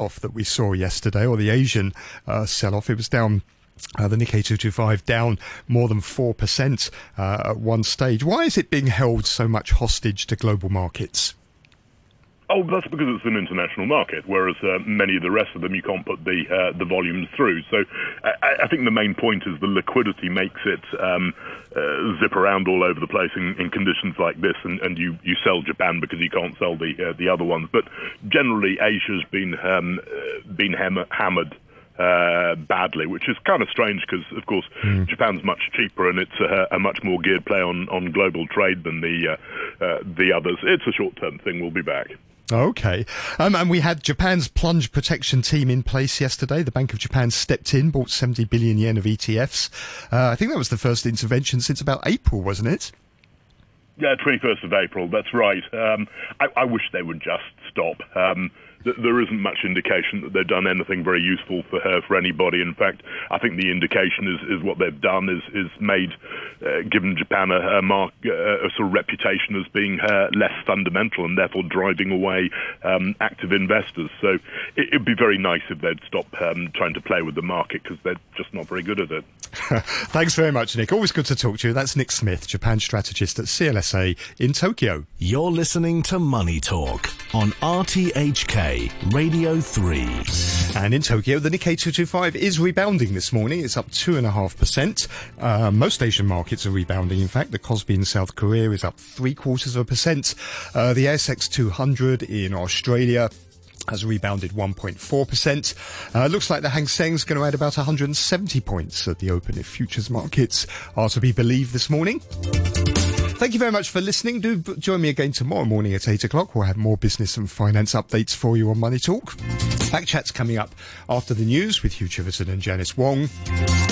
off that we saw yesterday, or the Asian uh, sell off. It was down. Uh, the Nikkei 225 down more than 4% uh, at one stage. Why is it being held so much hostage to global markets? Oh, that's because it's an international market, whereas uh, many of the rest of them you can't put the uh, the volumes through. So I, I, think the main point is the liquidity makes it um, uh, zip around all over the place in, in conditions like this, and, and, you, you sell Japan because you can't sell the uh, the other ones. But generally, Asia's been um, uh, been ham- hammered. Uh, badly, which is kind of strange because, of course, mm. Japan's much cheaper and it's a, a, much more geared play on, on global trade than the uh, uh, the others. It's a short term thing. We'll be back. Okay. Um, and we had Japan's plunge protection team in place yesterday. The Bank of Japan stepped in, bought 70 billion yen of ETFs. Uh, I think that was the first intervention since about April, wasn't it? Yeah, 21st of April, that's right. Um, I, I, wish they would just stop. Um, there isn't much indication that they've done anything very useful for her, for anybody. In fact, I think the indication is, is what they've done is, is made, uh, given Japan a, a, mark, uh, a sort of reputation as being uh, less fundamental and therefore driving away um, active investors. So it would be very nice if they'd stop um, trying to play with the market because they're just not very good at it. Thanks very much, Nick. Always good to talk to you. That's Nick Smith, Japan strategist at CLSA in Tokyo. You're listening to Money Talk on RTHK Radio 3. And in Tokyo, the Nikkei 225 is rebounding this morning. It's up 2.5%. Uh, most Asian markets are rebounding. In fact, the Kospi in South Korea is up three quarters of a percent. Uh, the ASX 200 in Australia has rebounded 1.4%. Uh, looks like the Hang Seng's going to add about 170 points at the open if futures markets are to be believed this morning. Thank you very much for listening. Do join me again tomorrow morning at 8 o'clock. We'll have more business and finance updates for you on Money Talk. Backchat's coming up after the news with Hugh Chiverton and Janice Wong.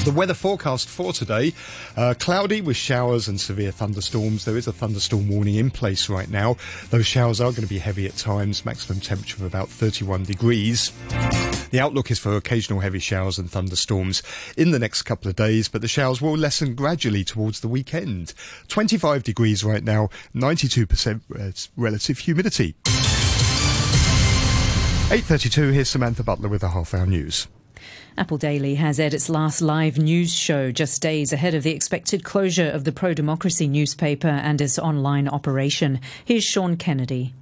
The weather forecast for today uh, cloudy with showers and severe thunderstorms. There is a thunderstorm warning in place right now. Those showers are going to be heavy at times, maximum temperature of about 31 degrees. The outlook is for occasional heavy showers and thunderstorms in the next couple of days, but the showers will lessen gradually towards the weekend. 25 degrees right now, 92% relative humidity. 8.32, here's Samantha Butler with the half hour news. Apple Daily has aired its last live news show just days ahead of the expected closure of the pro democracy newspaper and its online operation. Here's Sean Kennedy.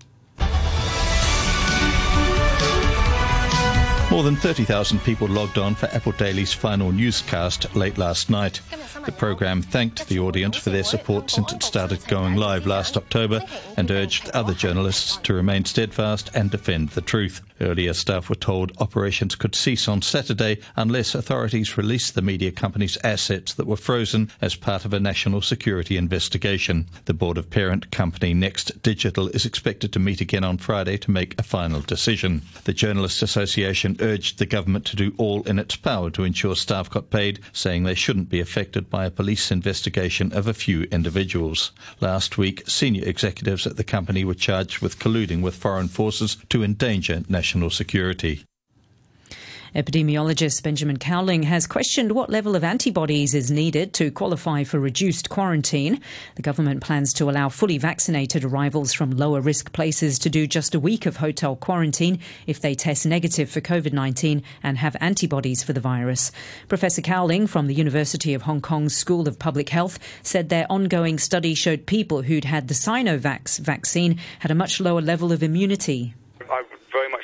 More than 30,000 people logged on for Apple Daily's final newscast late last night. The programme thanked the audience for their support since it started going live last October and urged other journalists to remain steadfast and defend the truth. Earlier, staff were told operations could cease on Saturday unless authorities released the media company's assets that were frozen as part of a national security investigation. The board of parent company Next Digital is expected to meet again on Friday to make a final decision. The Journalists Association urged the government to do all in its power to ensure staff got paid, saying they shouldn't be affected by a police investigation of a few individuals. Last week, senior executives at the company were charged with colluding with foreign forces to endanger national national security. Epidemiologist Benjamin Cowling has questioned what level of antibodies is needed to qualify for reduced quarantine. The government plans to allow fully vaccinated arrivals from lower risk places to do just a week of hotel quarantine if they test negative for COVID 19 and have antibodies for the virus. Professor Cowling from the University of Hong Kong's School of Public Health said their ongoing study showed people who'd had the Sinovac vaccine had a much lower level of immunity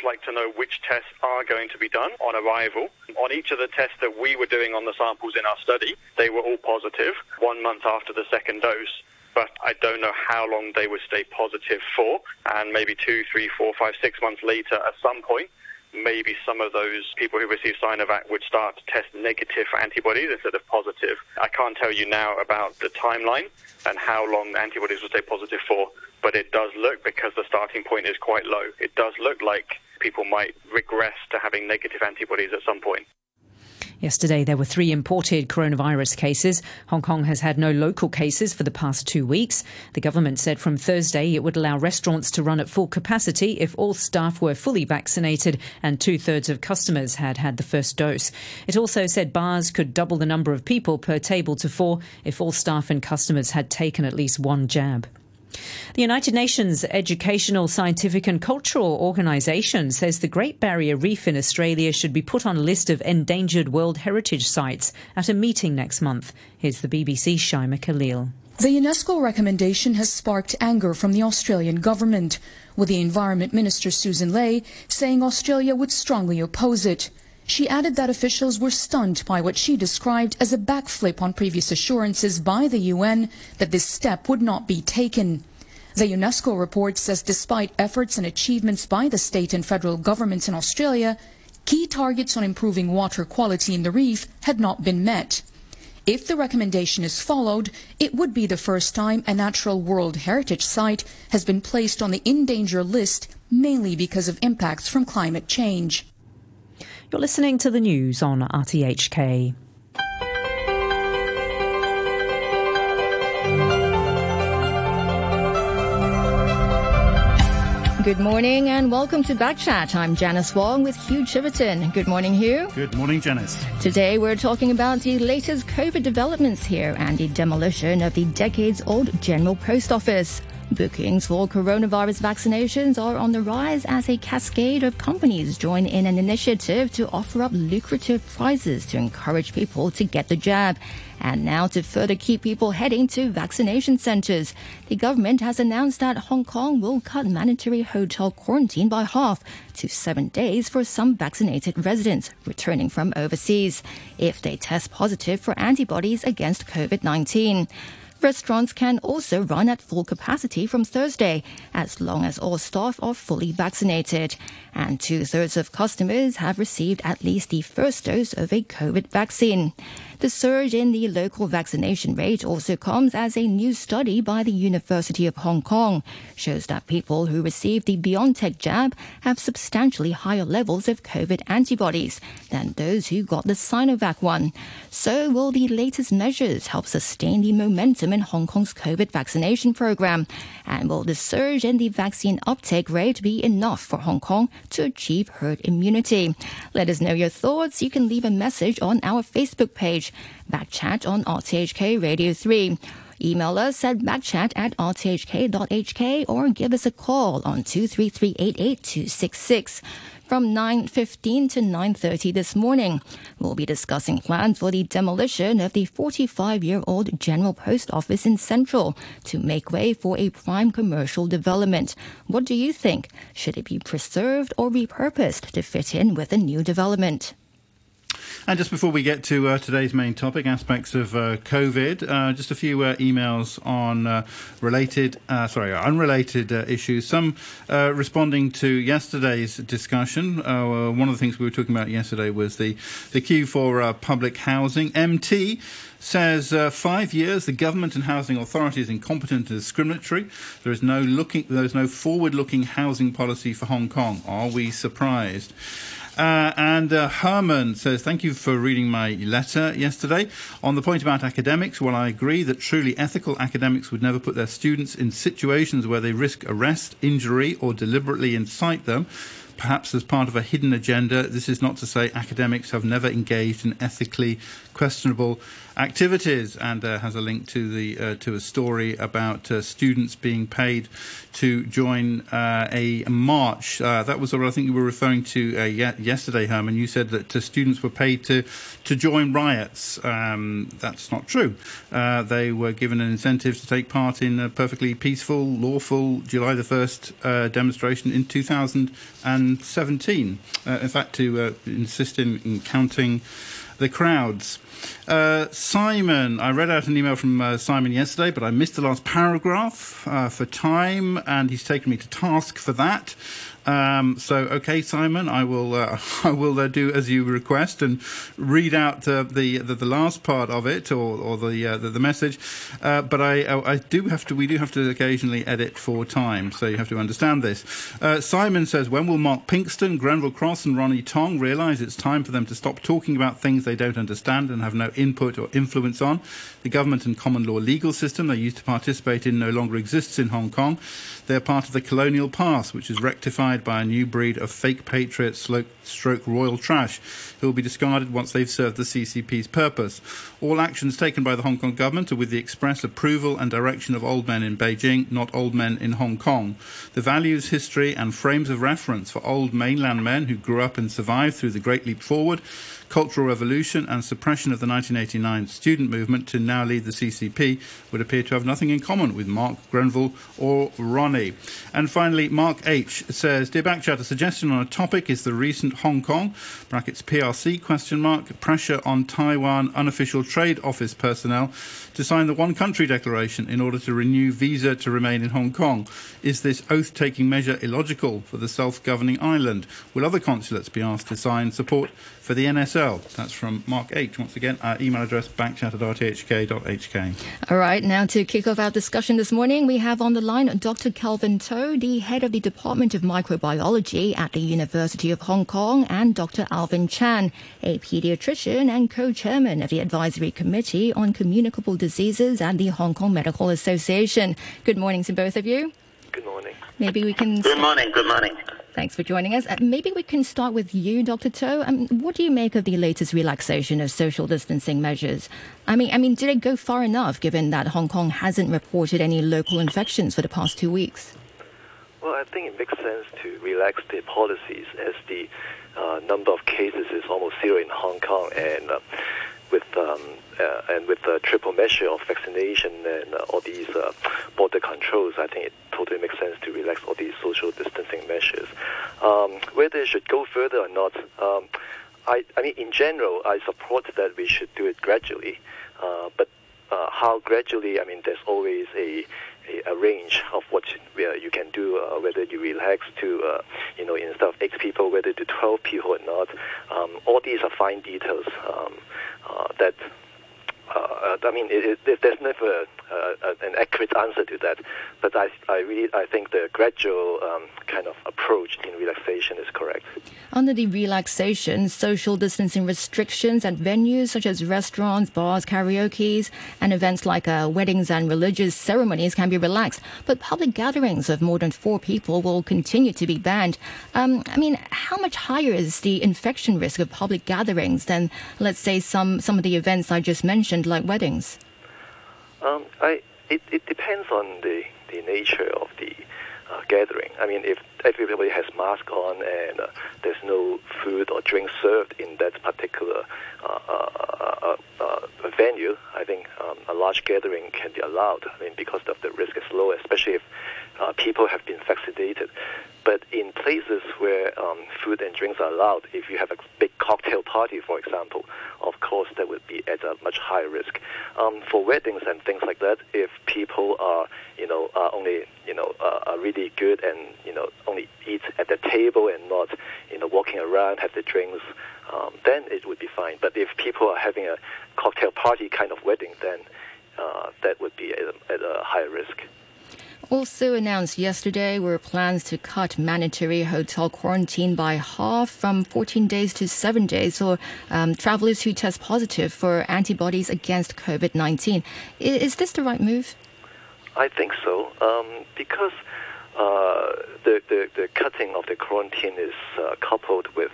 like to know which tests are going to be done on arrival. On each of the tests that we were doing on the samples in our study, they were all positive one month after the second dose but I don't know how long they would stay positive for. And maybe two, three, four, five, six months later, at some point, maybe some of those people who receive Sinovac would start to test negative for antibodies instead of positive. I can't tell you now about the timeline and how long antibodies will stay positive for, but it does look, because the starting point is quite low, it does look like people might regress to having negative antibodies at some point. Yesterday, there were three imported coronavirus cases. Hong Kong has had no local cases for the past two weeks. The government said from Thursday it would allow restaurants to run at full capacity if all staff were fully vaccinated and two thirds of customers had had the first dose. It also said bars could double the number of people per table to four if all staff and customers had taken at least one jab. The United Nations Educational, Scientific and Cultural Organisation says the Great Barrier Reef in Australia should be put on a list of endangered World Heritage Sites at a meeting next month. Here's the BBC's Shaima Khalil. The UNESCO recommendation has sparked anger from the Australian government, with the Environment Minister Susan Ley saying Australia would strongly oppose it. She added that officials were stunned by what she described as a backflip on previous assurances by the UN that this step would not be taken. The UNESCO report says despite efforts and achievements by the state and federal governments in Australia, key targets on improving water quality in the reef had not been met. If the recommendation is followed, it would be the first time a natural World Heritage Site has been placed on the in danger list mainly because of impacts from climate change. You're listening to the news on RTHK. Good morning and welcome to Backchat. I'm Janice Wong with Hugh Chiverton. Good morning, Hugh. Good morning, Janice. Today we're talking about the latest COVID developments here and the demolition of the decades-old General Post Office. Bookings for coronavirus vaccinations are on the rise as a cascade of companies join in an initiative to offer up lucrative prizes to encourage people to get the jab. And now to further keep people heading to vaccination centers, the government has announced that Hong Kong will cut mandatory hotel quarantine by half to seven days for some vaccinated residents returning from overseas if they test positive for antibodies against COVID-19. Restaurants can also run at full capacity from Thursday, as long as all staff are fully vaccinated. And two thirds of customers have received at least the first dose of a COVID vaccine. The surge in the local vaccination rate also comes as a new study by the University of Hong Kong shows that people who received the BioNTech jab have substantially higher levels of COVID antibodies than those who got the Sinovac one. So will the latest measures help sustain the momentum in Hong Kong's COVID vaccination program? And will the surge in the vaccine uptake rate be enough for Hong Kong to achieve herd immunity? Let us know your thoughts. You can leave a message on our Facebook page Backchat on RTHK Radio 3. Email us at backchat at rthk.hk or give us a call on 233 From 9.15 to 9.30 this morning, we'll be discussing plans for the demolition of the 45-year-old General Post Office in Central to make way for a prime commercial development. What do you think? Should it be preserved or repurposed to fit in with a new development? And just before we get to uh, today's main topic, aspects of uh, COVID, uh, just a few uh, emails on uh, related, uh, sorry, unrelated issues. Some responding to yesterday's discussion. one of the things we were talking about yesterday was the the queue for public housing. MT says uh, five years the government and housing authority is incompetent and discriminatory. There is no looking, there is no forward-looking housing policy for Hong Kong. Are we surprised? Uh, and uh, Herman says, Thank you for reading my letter yesterday. On the point about academics, well, I agree that truly ethical academics would never put their students in situations where they risk arrest, injury, or deliberately incite them perhaps as part of a hidden agenda. This is not to say academics have never engaged in ethically questionable activities, and uh, has a link to the uh, to a story about uh, students being paid to join a march. That was what I think you were referring to yesterday, Herman. You said that students were paid to to join riots. Um, that's not true. they were given an incentive to take part in a perfectly peaceful, lawful July the first demonstration in 2017. in fact, to insist in, in counting the crowds. Uh, Simon, I read out an email from uh, Simon yesterday, but I missed the last paragraph uh, for time, and he's taken me to task for that. Um, so, okay, Simon, I will uh, I will uh, do as you request and read out uh, the, the, the last part of it or, or the, uh, the, the message. Uh, but I uh, I do have to we do have to occasionally edit for time, so you have to understand this. Simon says, when will Mark Pinkstone, Grenville Cross, and Ronnie Tong realise it's time for them to stop talking about things they don't understand and have no input or influence on? The government and common law legal system they used to participate in no longer exists in Hong Kong. They're part of the colonial past, which is rectified by a new breed of fake patriot stroke royal trash who will be discarded once they've served the CCP's purpose. All actions taken by the Hong Kong government are with the express approval and direction of old men in Beijing, not old men in Hong Kong. The values, history, and frames of reference for old mainland men who grew up and survived through the Great Leap Forward Cultural Revolution and suppression of the 1989 student movement to now lead the CCP would appear to have nothing in common with Mark Grenville or Ronnie. And finally, Mark H says, Dear Backchat, a suggestion on a topic is the recent Hong Kong, brackets PRC question mark, pressure on Taiwan unofficial trade office personnel to sign the one country declaration in order to renew visa to remain in Hong Kong. Is this oath taking measure illogical for the self governing island? Will other consulates be asked to sign support for the NSL. That's from Mark H. Once again, our email address backchat at rthk.hk. All right, now to kick off our discussion this morning, we have on the line Dr. Kelvin To, the head of the Department of Microbiology at the University of Hong Kong, and Dr. Alvin Chan, a pediatrician and co-chairman of the Advisory Committee on Communicable Diseases at the Hong Kong Medical Association. Good morning to both of you. Good morning. Maybe we can. Good morning. Good morning. Thanks for joining us. Uh, maybe we can start with you, Dr. To. Um, what do you make of the latest relaxation of social distancing measures? I mean, I mean, did it go far enough, given that Hong Kong hasn't reported any local infections for the past two weeks? Well, I think it makes sense to relax the policies as the uh, number of cases is almost zero in Hong Kong, and uh, with um, and with the triple measure of vaccination and uh, all these uh, border controls, I think it totally makes sense to relax all these social distancing measures. Um, whether it should go further or not, um, I, I, mean, in general, I support that we should do it gradually. Uh, but uh, how gradually? I mean, there's always a a, range of what you, uh, you can do, uh, whether you relax to, uh, you know, instead of eight people, whether to 12 people or not. Um, all these are fine details um, uh, that uh, I mean, it, it, there's never uh, an accurate answer to that. But I, I really, I think the gradual um, kind of approach in relaxation is correct. Under the relaxation, social distancing restrictions at venues such as restaurants, bars, karaoke's, and events like uh, weddings and religious ceremonies can be relaxed. But public gatherings of more than four people will continue to be banned. Um, I mean, how much higher is the infection risk of public gatherings than, let's say, some some of the events I just mentioned? Like weddings? Um, I, it, it depends on the, the nature of the uh, gathering. I mean, if everybody has mask on and uh, there's no food or drink served in that particular uh, uh, uh, uh venue, I think um, a large gathering can be allowed. I mean, because of the risk is low, especially if people have been vaccinated. But in places where um, food and drinks are allowed, if you have a big cocktail party, for example, of course that would be at a much higher risk. Um, for weddings and things like that, if people are, you know, are only, you know, uh, are really good and, you know, only eat at the table and not, you know, walking around, have the drinks, um, then it would be fine. But if people are having a cocktail party kind of wedding, then uh, that would be at a, at a higher risk also announced yesterday were plans to cut mandatory hotel quarantine by half from 14 days to 7 days for um, travelers who test positive for antibodies against COVID 19. Is this the right move? I think so, um, because uh, the, the, the, cutting of the quarantine is uh, coupled with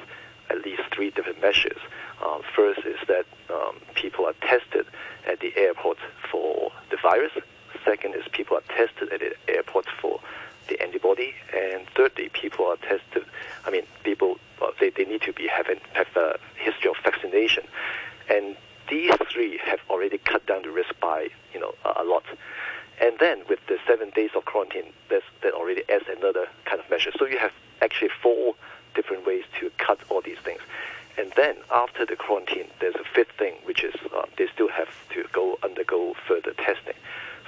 at least three different measures. Uh, first is that um, people are tested at the airport for the virus Second is people are tested at the airport for the antibody, and thirdly, people are tested. I mean, people they, they need to be having have a history of vaccination, and these three have already cut down the risk by you know a, lot. And then with the seven days of quarantine, that already adds another kind of measure. So you have actually four different ways to cut all these things. And then after the quarantine, there's a fifth thing, which is uh, they still have to go undergo further testing.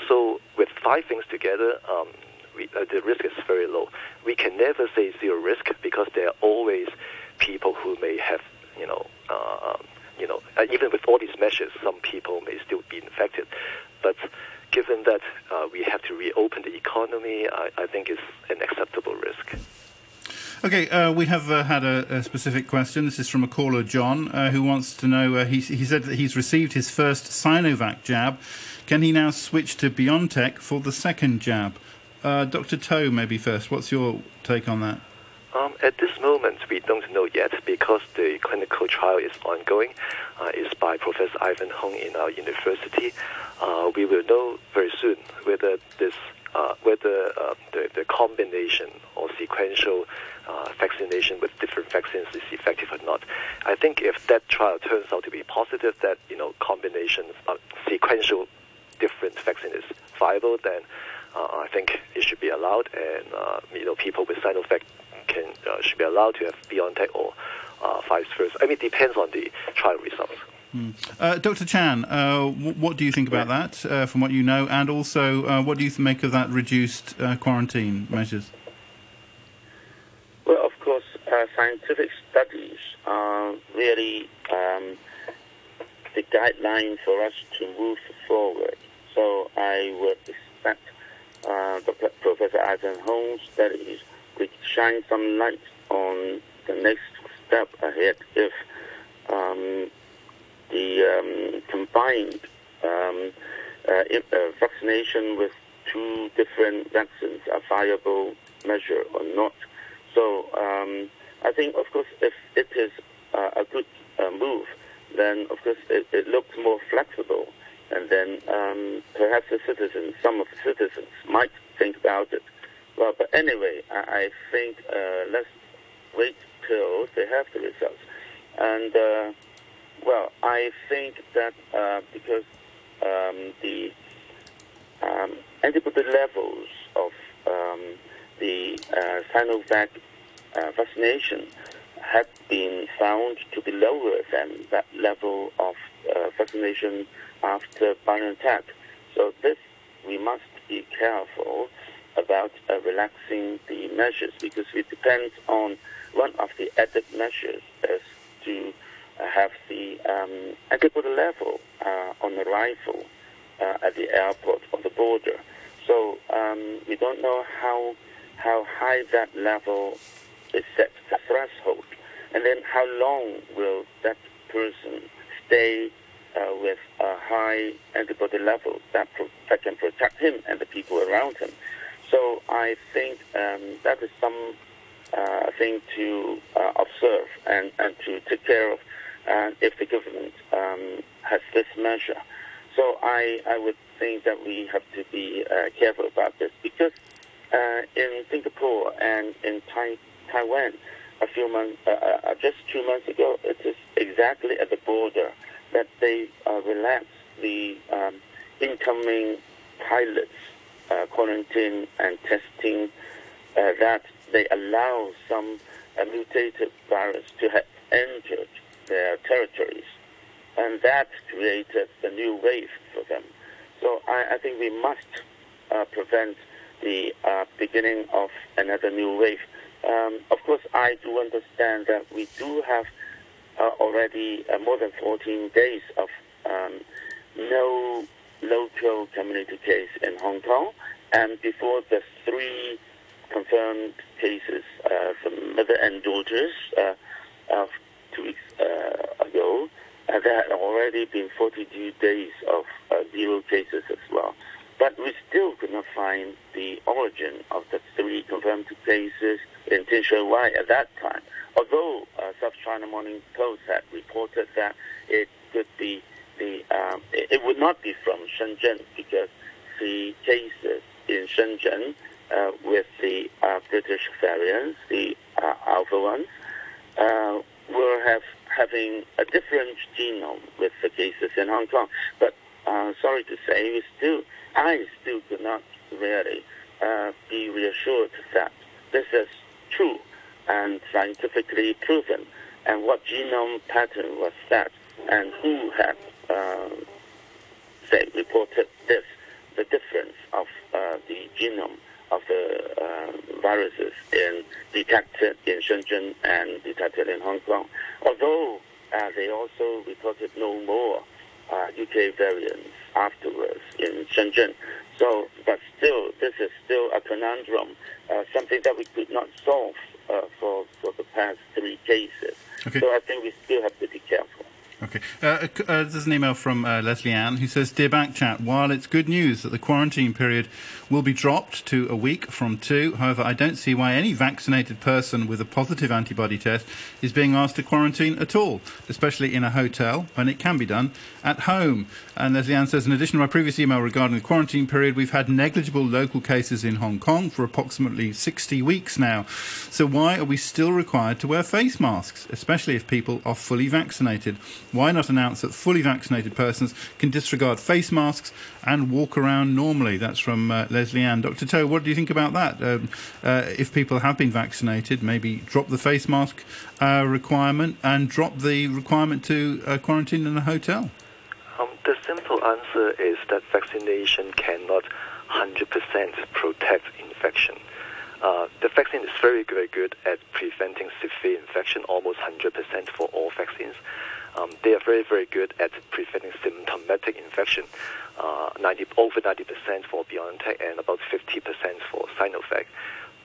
So with five things together, um, we, uh, the risk is very low. We can never say zero risk because there are always people who may have, you know, uh, you know, uh, even with all these measures, some people may still be infected. But given that uh, we have to reopen the economy, I, I think it's an acceptable risk. Okay, uh, we have uh, had a, a, specific question. This is from a caller, John, uh, who wants to know. Uh, he, he, said that he's received his first Sinovac jab. Can he now switch to BioNTech for the second jab? Uh, Dr. To, maybe first. What's your take on that? Um, at this moment, we don't know yet because the clinical trial is ongoing. Uh, it's by Professor Ivan Hung in our university. Uh, we will know very soon whether this, uh, whether uh, the, the combination or sequential uh, vaccination with different vaccines is effective or not. I think if that trial turns out to be positive, that you know combination uh, sequential different vaccine is viable, then uh, I think it should be allowed, and uh, you know people with Sinovac can uh, should be allowed to have BioNTech or uh, vice versa. I mean, it depends on the trial results. Hmm. Uh, Dr. Chan, uh, w- what do you think about that, uh, from what you know, and also uh, what do you make of that reduced quarantine measures? Well, of course, scientific studies are really um, the guideline for us to move forward. So I would expect Dr. Professor Ivan Hung's studies to shine some light on the next step ahead if um, the um, combined um, uh, uh, vaccination with two different vaccines a viable measure or not. So um, I think, of course, if it is uh, a good uh, move, then of course it, it, looks more flexible, and then um, perhaps the citizens, some of the citizens, might think about it. Well, but anyway, I, I think uh, let's wait till they have the results, and uh, well, I think that uh, because um, the um, antibody levels of um, the uh, Sinovac uh, vaccination have been found to be lower than that level of uh, vaccination after BioNTech. So this we must be careful about uh, relaxing the measures because it depends on one of the added measures as to have the um, antibody level uh, on arrival uh, at the airport or the border. So um, we don't know how how high that level is set, the threshold, and then how long will that person stay uh, with a high antibody level that, pro- that can protect him and the people around him. So I think um, that is some uh, thing to uh, observe and, and to take care of uh, if the government um, has this measure. So I, I would think that we have to be uh, careful about this because uh, in Singapore and in tai- Taiwan, a few months, uh, uh, just two months ago, it is exactly at the border that they uh, relaxed the um, incoming pilots quarantine and testing that they allow some mutated virus to have entered their territories. And that created a new wave for them. So I, I think we must uh, prevent the uh, beginning of another new wave. Um, of course, I do understand that we do have uh, already uh, more than 14 days of um, no local community case in Hong Kong, and before the three confirmed cases uh, from mother and daughters uh, of two weeks uh, ago, uh, there had already been 42 days of zero cases as well. But we still could not find the origin of the three confirmed cases in Tin Shui at that time. Although uh, South China Morning Post had reported that it could be the, um, it, it, would not be from Shenzhen because the cases in Shenzhen uh, with the uh, British variants, the uh, alpha ones, uh, were have having a different genome with the cases in Hong Kong. But uh, sorry to say, we still, I still could not really uh, be reassured that this is true and scientifically proven, and what genome pattern was that, and who had, uh, say, reported this, the difference of uh, the genome of the uh, viruses in detected in Shenzhen and detected in Hong Kong. Although uh, they also reported no more uh, UK variants afterwards in Shenzhen. So, but still, this is still a conundrum, uh, something that we could not solve uh, for, for the past three cases. Okay. So I think we still have to be careful. Okay. Uh, uh, there's an email from uh, Leslie Ann who says, Dear Backchat, while it's good news that the quarantine period will be dropped to a week from two, however, I don't see why any vaccinated person with a positive antibody test is being asked to quarantine at all, especially in a hotel when it can be done at home. And Leslie Ann says, in addition to my previous email regarding the quarantine period, we've had negligible local cases in Hong Kong for approximately 60 weeks now. So why are we still required to wear face masks, especially if people are fully vaccinated? Why not announce that fully vaccinated persons can disregard face masks and walk around normally? That's from uh, Leslie Ann. Dr. To, what do you think about that? Um, uh, if people have been vaccinated, maybe drop the face mask uh, requirement and drop the requirement to uh, quarantine in a hotel? Um, the simple answer is that vaccination cannot 100% protect infection. Uh, the vaccine is very, very good at preventing severe infection, almost 100% for all vaccines. Um, they are very, very good at preventing symptomatic infection, uh, 90, over 90% for BioNTech and about 50% for Sinovac.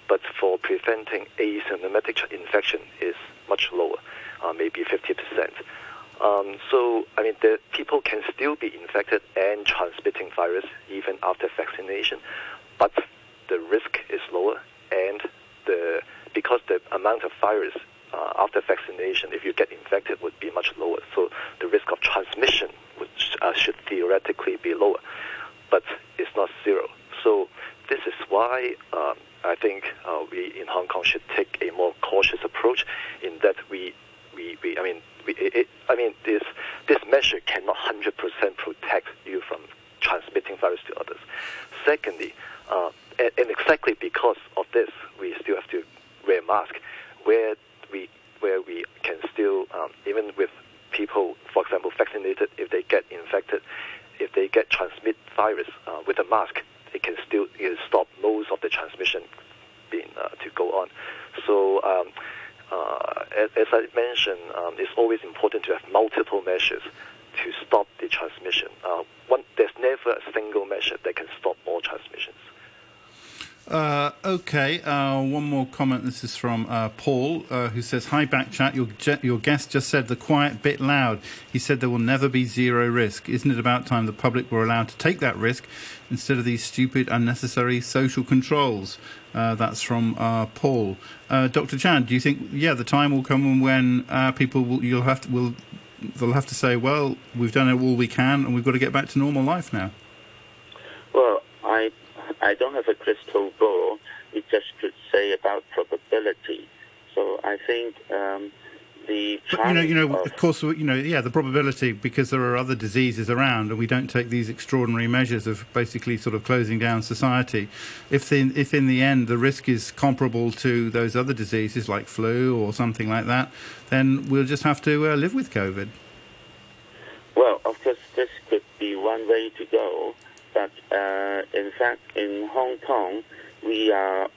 But for preventing asymptomatic infection is much lower, uh, maybe 50%. Um, so, I mean, the people can still be infected and transmitting virus even after vaccination, but the risk is lower, and the because the amount of virus uh, after vaccination, if you get infected, would be much lower. So the risk of transmission would, uh, should theoretically be lower, but it's not zero. So this is why um, I think uh, we in Hong Kong should take a more cautious approach in that we, we, we I mean, we, it, I mean, this this measure cannot 100% protect you from transmitting virus to others. Secondly, uh, and, and exactly because of this, we still have to wear mask. Where we where we can still um, even with people, for example, vaccinated, if they get infected, if they get transmit virus uh, with a mask, it can still it stop most of the transmission being uh, to go on. So. Um, uh, as, as, I mentioned, um, it's always important to have multiple measures to stop the transmission. Uh, one, there's never a single measure that can stop all transmissions. Uh, okay, uh, one more comment. This is from uh, Paul, uh, who says, Hi, Backchat. Your, your guest just said the quiet bit loud. He said there will never be zero risk. Isn't it about time the public were allowed to take that risk instead of these stupid, unnecessary social controls? Uh, that's from uh, Paul. Dr. Chan, do you think, yeah, the time will come when people will, you'll have to, will, they'll have to say, well, we've done all we can and we've got to get back to normal life now? Well, I I don't have a crystal ball. We just could say about probability. So I think um, the but, you know, you know, of, of course, you know, yeah, the probability because there are other diseases around, and we don't take these extraordinary measures of basically sort of closing down society. If in if in the end the risk is comparable to those other diseases like flu or something like that, then we'll just have to uh, live with COVID. Well, of course, this could be one way to go. But uh, in fact, in Hong Kong, we are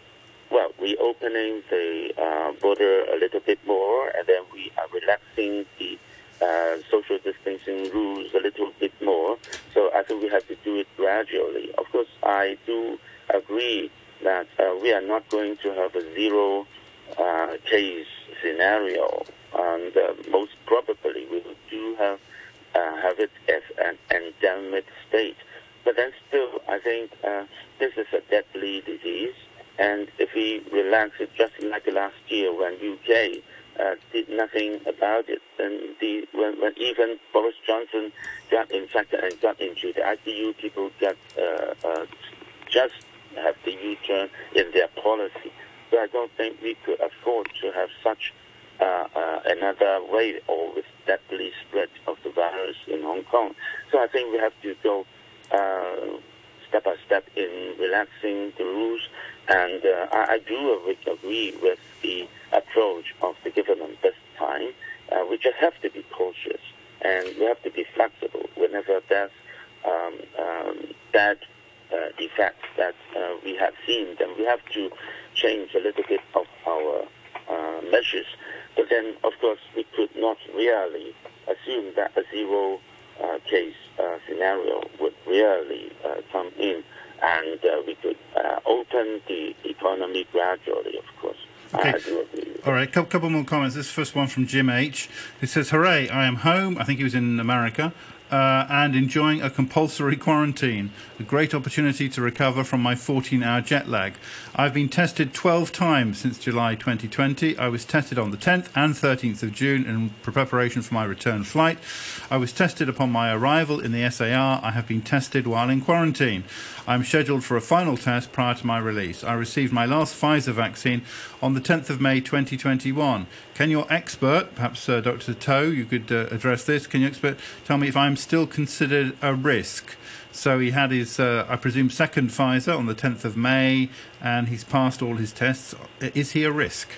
well, we opening the uh, border a little bit more, and then we are relaxing the uh, social distancing rules a little bit more. So I think we have to do it gradually. Of course, I do agree that uh, we are not going to have a zero uh, case scenario, and uh, most probably we do have uh, have it as an endemic state. But then still, I think uh, this is a deadly disease. And if we just like last year when UK uh, did nothing about it, And the, when, when, even Boris Johnson got infected and got into the ICU, people got uh, uh, just have the U-turn in their policy. So I don't think we could afford to have such uh, uh, another wave or with deadly spread of the virus in Hong Kong. So I think we have to go uh, step by step in relaxing the rules. And uh, I, I, do agree with the approach of the government this time. Uh, we just have to be cautious and we have to be flexible whenever there's um, um, bad uh, defects that uh, we have seen. Then we have to change a little bit of our uh, measures. But then, of course, we could not really assume that a zero uh, case uh, scenario would really uh, come in, and uh, we could uh, open the economy gradually. Of course, okay. I do agree. All right, a couple, couple more comments. This first one from Jim H, who says, "Hooray! I am home. I think he was in America." Uh, and enjoying a compulsory quarantine, a great opportunity to recover from my 14 hour jet lag. I've been tested 12 times since July 2020. I was tested on the 10th and 13th of June in preparation for my return flight. I was tested upon my arrival in the SAR. I have been tested while in quarantine. I'm scheduled for a final test prior to my release. I received my last Pfizer vaccine on the 10th of May 2021. Can your expert, perhaps uh, Dr. To, you could uh, address this, can your expert tell me if I'm still considered a risk? So he had his, uh, I presume, second Pfizer on the 10th of May, and he's passed all his tests. Is he a risk?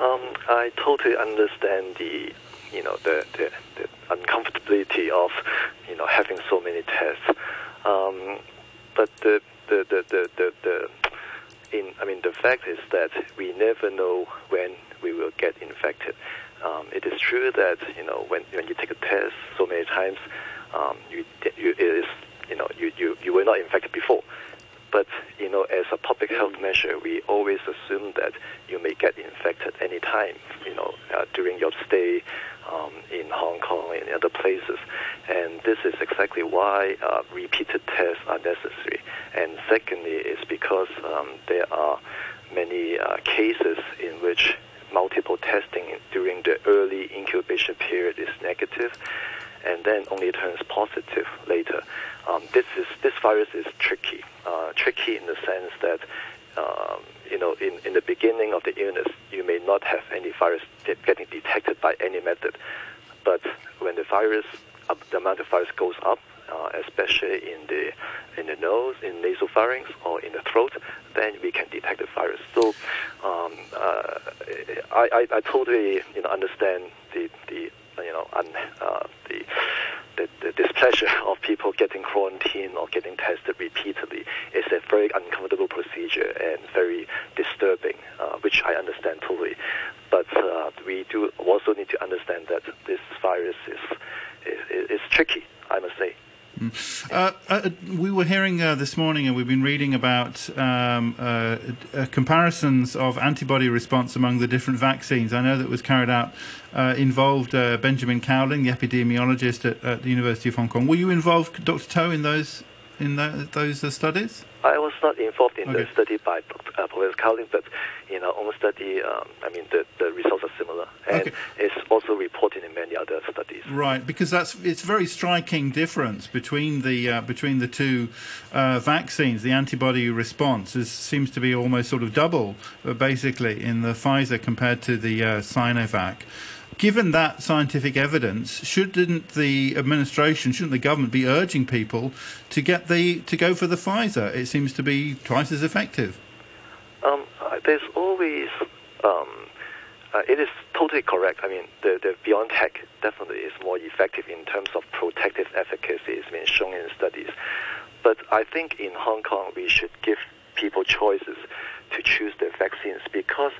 Um, I totally understand the, you know, the, the, the uncomfortability of, you know, having so many tests. Um, but the the, the, the, the, the in I mean the fact is that we never know when we will get infected. Um, it is true that you know when when you take a test so many times, um, you you it is you know you, you you were not infected before. But you know, as a public health measure, we always assume that you may get infected any time. You know, uh, during your stay um, in Hong Kong and other places. And this is exactly why uh, repeated tests are necessary. And secondly, is because um, there are many uh, cases in which multiple testing during the early incubation period is negative and then only turns positive later. Um, this is this virus is tricky. Uh, tricky in the sense that um, you know in, in the beginning of the illness you may not have any virus getting detected by any method, but when the virus uh, the amount of virus goes up, uh, especially in the in the nose, in nasopharynx, or in the throat, then we can detect the virus. So um, uh, I, I, I totally you know understand the the you know un, uh, the the, the displeasure of people getting quarantined or getting tested repeatedly is a very uncomfortable procedure and very disturbing, uh, which I understand totally. But uh, we do also need to understand that this virus is, is, is tricky, I must say. Mm. Uh, uh, we were hearing uh, this morning, and we've been reading about um, uh, uh, comparisons of antibody response among the different vaccines. I know that was carried out, uh, involved Benjamin Cowling, the epidemiologist at, at, the University of Hong Kong. Were you involved, Dr. To, in those in those studies? I was not involved in okay. the study by uh, Professor Cowling, but in our own study, um, I mean, the, the results are similar, and okay. it's also reported in many other studies. Right, because that's it's very striking difference between the uh, between the two uh, vaccines. The antibody response is, seems to be almost sort of double, uh, basically, in the Pfizer compared to the uh, Sinovac. Given that scientific evidence, shouldn't the administration, shouldn't the government be urging people to get the to go for the Pfizer? It seems to be twice as effective. Um, there's always um, uh, it is totally correct. I mean, the, the BioNTech definitely is more effective in terms of protective efficacy. It's been shown in studies. But I think in Hong Kong, we should give people choices to choose their vaccines because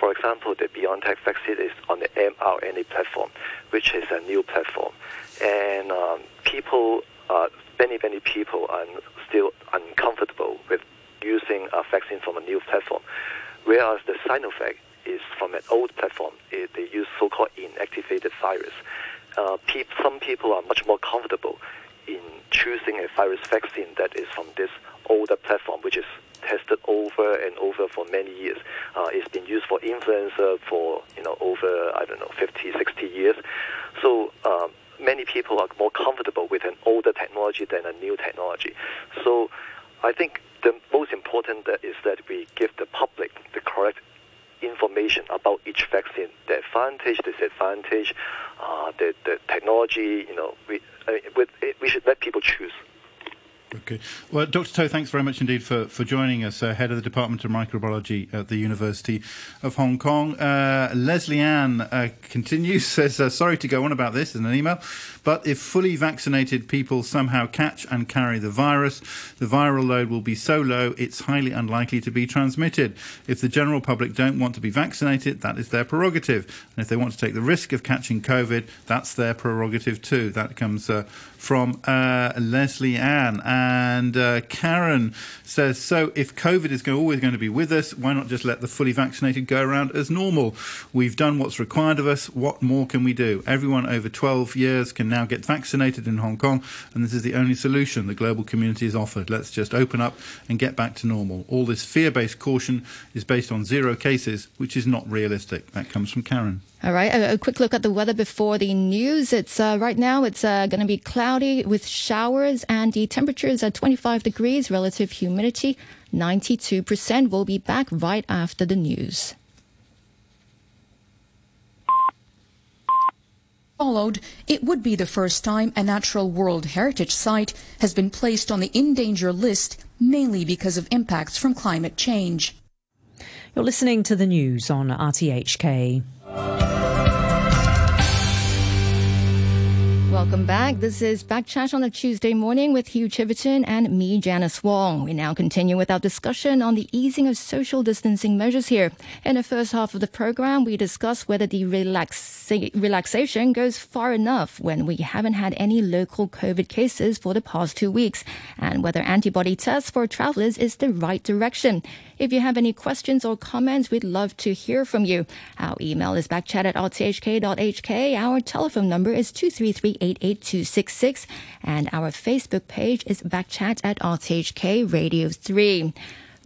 for example, the BioNTech vaccine is on the mRNA platform, which is a new platform. And um, people, uh, many, many people are still uncomfortable with using a vaccine from a new platform. Whereas the Sinovac is from an old platform. It, they use so-called inactivated virus. Uh, pe- some people are much more comfortable in choosing a virus vaccine that is from this older platform, which is tested over and over for many years. Uh, it's been used for influenza for you know over I don't know 50, 60 years. So um, many people are more comfortable with an older technology than a new technology. So I think the most important is that we give the public the correct information about each vaccine, the advantage, the disadvantage, uh, the, the technology, you know, we, I mean, with, we should let people choose. Okay. Well, Dr. To, thanks very much indeed for, for joining us, uh, head of the Department of Microbiology at the University of Hong Kong. Uh, Leslie Ann uh, continues, says, uh, sorry to go on about this in an email, but if fully vaccinated people somehow catch and carry the virus, the viral load will be so low it's highly unlikely to be transmitted. If the general public don't want to be vaccinated, that is their prerogative. And if they want to take the risk of catching COVID, that's their prerogative too. That comes uh, from uh, Leslie Ann. And uh, Karen says, so if COVID is always going to be with us, why not just let the fully vaccinated go around as normal? We've done what's required of us. What more can we do? Everyone over 12 years can now get vaccinated in Hong Kong, and this is the only solution the global community has offered. Let's just open up and get back to normal. All this fear based caution is based on zero cases, which is not realistic. That comes from Karen. All right, a, a, quick look at the weather before the news. It's uh, right now it's uh, going to be cloudy with showers, and the temperature is at 25 degrees. Relative humidity 92%. We'll be back right after the news. Followed, it would be the first time a natural World Heritage Site has been placed on the in danger list, mainly because of impacts from climate change. You're listening to the news on RTHK. Welcome back. This is Backchat on a Tuesday morning with Hugh Chiverton and me, Janice Wong. We now continue with our discussion on the easing of social distancing measures here. In the first half of the program, we discuss whether the relaxa- relaxation goes far enough when we haven't had any local COVID cases for the past two weeks, and whether antibody tests for travelers is the right direction. If you have any questions or comments, we'd love to hear from you. Our email is backchat at rthk.hk. Our telephone number is 233-88266. And our Facebook page is backchat at RTHK Radio 3.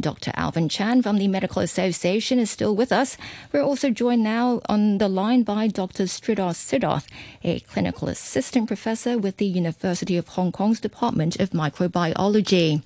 Dr. Alvin Chan from the Medical Association is still with us. We're also joined now on the line by Dr. Sridhar Siddharth, a clinical assistant professor with the University of Hong Kong's Department of Microbiology.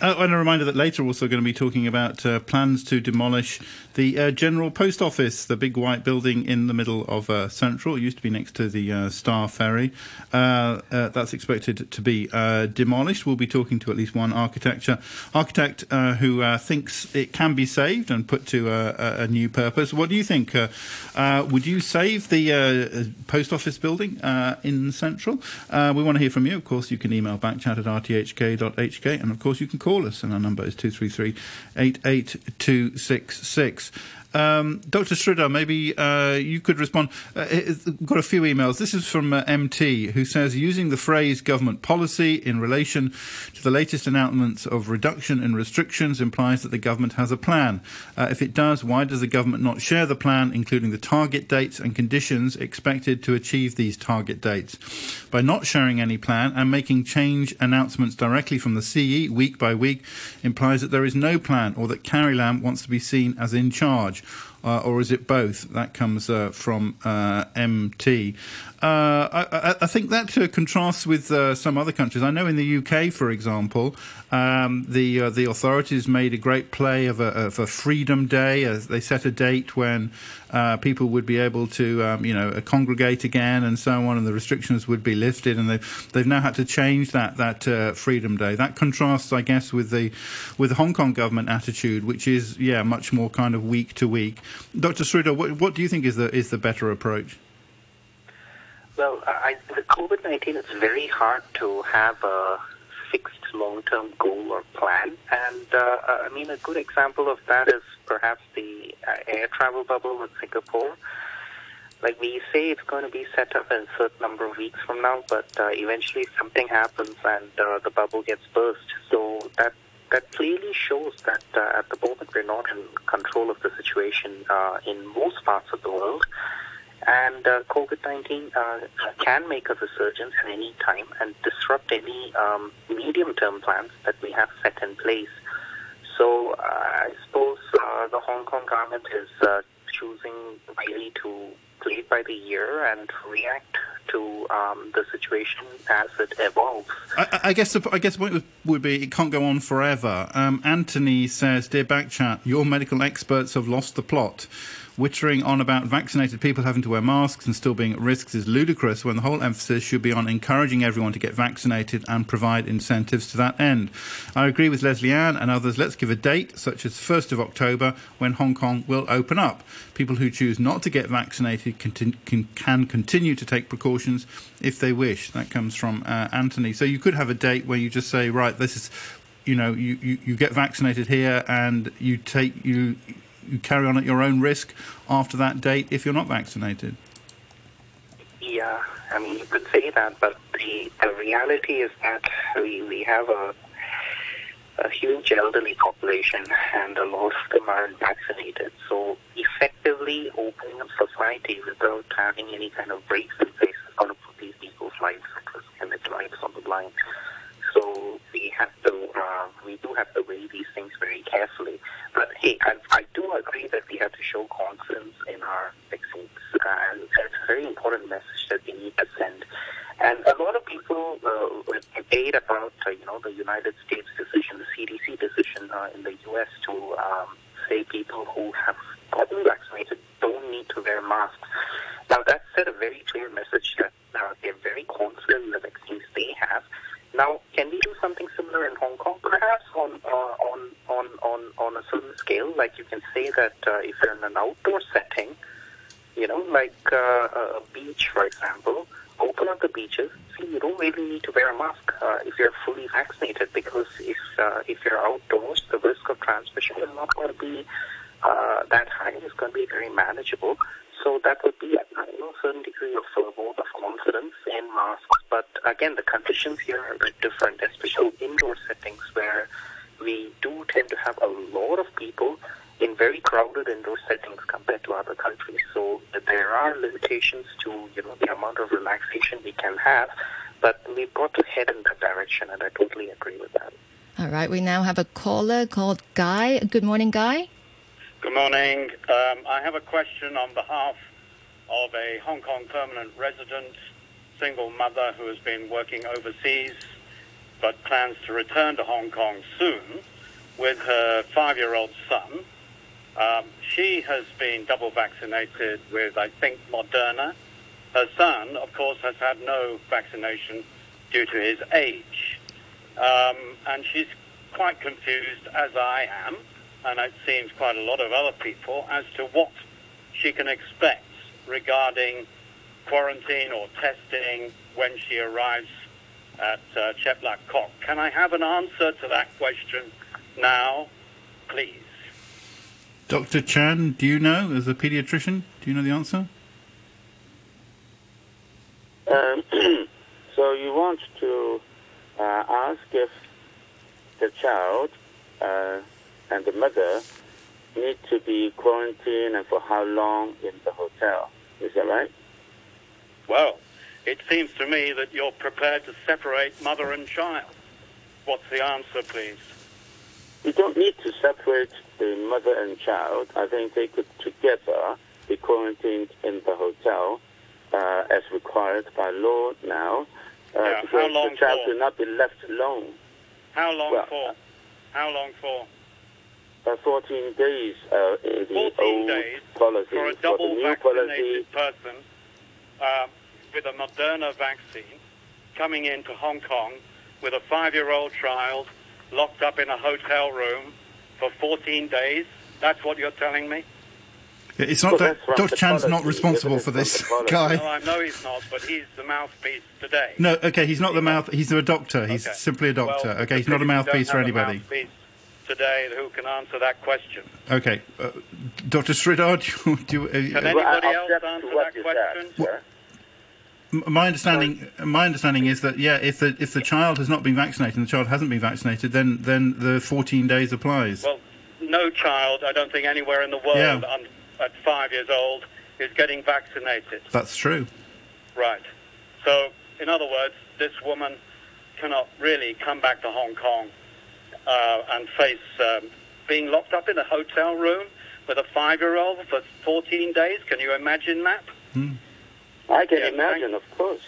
Uh, and a reminder that later we're also going to be talking about uh, plans to demolish the uh, General Post Office, the big white building in the middle of uh, Central. It used to be next to the uh, Star Ferry. Uh, that's expected to be demolished. We'll be talking to at least one architecture architect who thinks it can be saved and put to a, a new purpose. What do you think? would you save the post office building in Central? we want to hear from you. Of course, you can email backchat at rthk.hk, and of course, you can call us, and our number is 233 8826. Um, Dr. Sridhar, maybe uh, you could respond. Uh, got a few emails. This is from uh, MT, who says using the phrase government policy in relation to the latest announcements of reduction in restrictions implies that the government has a plan. Uh, if it does, why does the government not share the plan, including the target dates and conditions expected to achieve these target dates? By not sharing any plan and making change announcements directly from the CE week by week implies that there is no plan or that Carrie Lam wants to be seen as in charge or is it both? That comes uh, from uh, MT. Uh, I, I, think that uh, contrasts with uh, some other countries. I know in the UK, for example, um, the the authorities made a great play of a, of a Freedom Day. they set a date when people would be able to, um, you know, congregate again and so on, and the restrictions would be lifted. And they've they've now had to change that that Freedom Day. That contrasts, I guess, with the with the Hong Kong government attitude, which is yeah much more kind of week to week. Dr. Sridhar, what, what do you think is the is the better approach? Well, I, with COVID 19, it's very hard to have a fixed long term goal or plan. And uh, I mean, a good example of that is perhaps the uh, air travel bubble in Singapore. Like we say, it's going to be set up in a certain number of weeks from now, but uh, eventually something happens and uh, the bubble gets burst. So that that clearly shows that uh, at the moment we're not in control of the situation uh, in most parts of the world. And uh, COVID 19 uh, can make a resurgence at any time and disrupt any um, medium term plans that we have set in place. So uh, I suppose uh, the Hong Kong government is uh, choosing really to play by the year and react to um, the situation as it evolves. I, I guess the, I guess the point would be it can't go on forever. Um, Anthony says, "Dear Backchat, your medical experts have lost the plot." Wittering on about vaccinated people having to wear masks and still being at risk is ludicrous when the whole emphasis should be on encouraging everyone to get vaccinated and provide incentives to that end. I agree with Leslie Ann and others. Let's give a date, such as 1st of October, when Hong Kong will open up. People who choose not to get vaccinated can, can, can continue to take precautions if they wish. That comes from uh, Anthony. So you could have a date where you just say, right, this is you know you, you, you get vaccinated here and you take you you carry on at your own risk after that date if you're not vaccinated. Yeah, I mean, you could say that, but the, the reality is that we, we have a, a huge elderly population and a lot of them aren't vaccinated. So effectively opening up society without having any kind of breaks in place is going to put these people's lives at risk and their lives on the line. So we have to, uh, we do have to weigh these things very carefully. But hey, I, I do agree that we have to show confidence in our vaccines, uh, and it's a very important message that we need to send. And a lot of people uh, debate about, uh, you know, the United States decision, the CDC decision uh, in the U.S. to um, say people who have gotten vaccinated don't need to wear masks. Now that sent a very clear message that uh, they're very confident in the vaccines they have. Now, can we do something similar in Hong Kong, perhaps on uh, on on on on a certain scale? Like you can say that uh, if you're in an outdoor setting, you know, like uh, a beach, for example, open up the beaches. See, you don't really need to wear a mask uh, if you're fully vaccinated because if uh, if you're outdoors, the risk of transmission is not going to be uh, that high. It's going to be very manageable. So that would be a know, certain degree of uh, vote of confidence in masks. But again, the conditions here are a bit different, especially indoor settings where we do tend to have a lot of people in very crowded indoor settings compared to other countries. So there are limitations to you know the amount of relaxation we can have, but we've got to head in that direction, and I totally agree with that. All right, we now have a caller called Guy. Good morning, Guy. Good morning. Um, I have a question on behalf of a Hong Kong permanent resident, single mother who has been working overseas but plans to return to Hong Kong soon with her five year old son. Um, she has been double vaccinated with, I think, Moderna. Her son, of course, has had no vaccination due to his age. Um, and she's quite confused, as I am and it seems quite a lot of other people, as to what she can expect regarding quarantine or testing when she arrives at uh, Chek Kok. Can I have an answer to that question now, please? Dr. Chan, do you know, as a pediatrician, do you know the answer? Um, so you want to uh, ask if the child uh, and the mother need to be quarantined and for how long in the hotel. Is that right? Well, it seems to me that you're prepared to separate mother and child. What's the answer, please? You don't need to separate the mother and child. I think they could together be quarantined in the hotel uh, as required by law now. Uh, yeah, because how long the child for? will not be left alone. How long Well, for? How long for? Uh, 14 days uh, in the 14 old days policy. for a double policy, vaccinated person um, with a Moderna vaccine coming into Hong Kong with a five-year-old child locked up in a hotel room for 14 days. That's what you're telling me? Yeah, It's not that Dr. Chan's not responsible for this, Guy. No, I know he's not, but he's the mouthpiece today. No, okay, he's not the mouth. He's a doctor. He's Okay. simply a doctor. Well, okay, he's not a mouthpiece for anybody. mouthpiece today who can answer that question. Okay, uh, Dr. Sridhar, do you, do you, uh, Can anybody else answer that question? M- My understanding, my understanding is that yeah, if the if the child has not been vaccinated and the child hasn't been vaccinated, then then the 14 days applies. Well, no child, I don't think anywhere in the world Yeah. Un- at five years old is getting vaccinated. That's true. Right. So, in other words, this woman cannot really come back to Hong Kong uh, and face um, being locked up in a hotel room with a five-year-old for 14 days. Can you imagine that? I can Yeah, imagine, of course.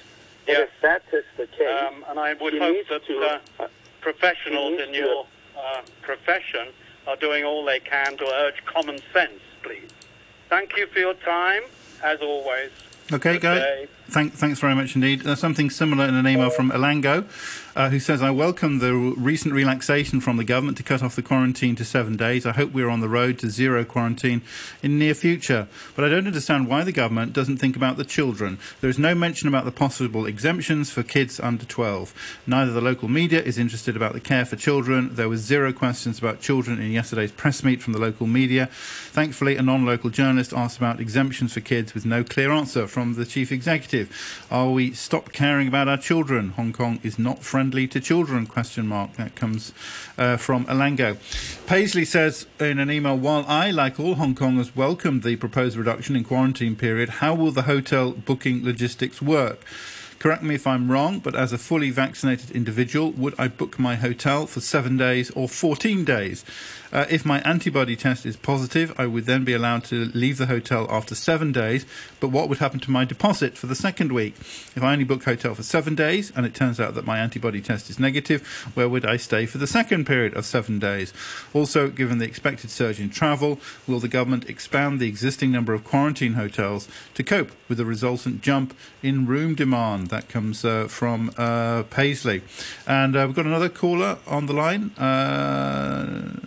But Yeah. if that is the case, Um, and I would she hope that to, uh, professionals in your uh, profession are doing all they can to urge common sense, please. Thank you for your time, as always. Okay, Good day. Thank, thanks very much indeed. There's something similar in an email from Elango, uh, who says, I welcome the recent relaxation from the government to cut off the quarantine to seven days. I hope we're on the road to zero quarantine in near future. But I don't understand why the government doesn't think about the children. There is no mention about the possible exemptions for kids under 12. Neither the local media is interested about the care for children. There was zero questions about children in yesterday's press meet from the local media. Thankfully, a non-local journalist asked about exemptions for kids with no clear answer from the chief executive. Negative. Are we stop caring about our children? Hong Kong is not friendly to children? Question mark. That comes uh, from Elango. Paisley says in an email, while I, like all Hong Kongers, welcomed the proposed reduction in quarantine period, how will the hotel booking logistics work? Correct me if I'm wrong, but as a fully vaccinated individual, would I book my hotel for seven days or 14 days? Uh, if my antibody test is positive, I would then be allowed to leave the hotel after seven days. But what would happen to my deposit for the second week? If I only book hotel for seven days and it turns out that my antibody test is negative, where would I stay for the second period of seven days? Also, given the expected surge in travel, will the government expand the existing number of quarantine hotels to cope with the resultant jump in room demand? That comes uh, from uh, Paisley. And uh, we've got another caller on the line. Uh,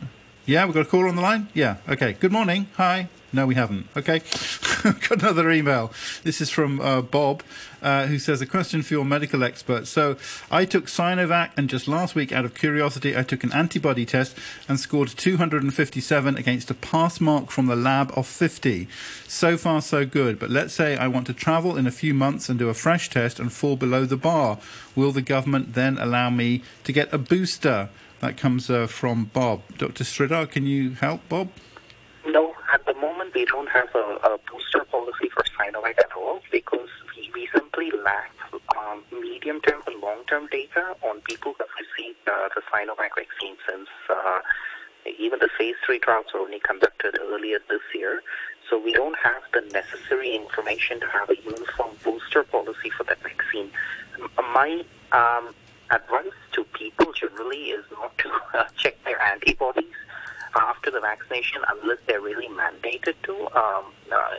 yeah, we've got a caller on the line? Yeah, okay. Good morning. Hi. No, we haven't. Okay. got another email. This is from uh, Bob, uh, who says, A question for your medical expert. So, I took Sinovac, and just last week, out of curiosity, I took an antibody test and scored 257 against a pass mark from the lab of 50. So far, so good. But let's say I want to travel in a few months and do a fresh test and fall below the bar. Will the government then allow me to get a booster? That comes uh, from Bob. Dr. Sridhar, can you help, Bob? Moment we don't have a, a booster policy for Sinovac at all because we, we simply lack um, medium-term and long-term data on people who have received uh, the Sinovac vaccine since uh, even the phase three trials were only conducted earlier this year. So we don't have the necessary information to have a uniform booster policy for that vaccine. My um, advice to people generally is not to uh, check their antibodies after the vaccination unless they're really mandated to um, uh,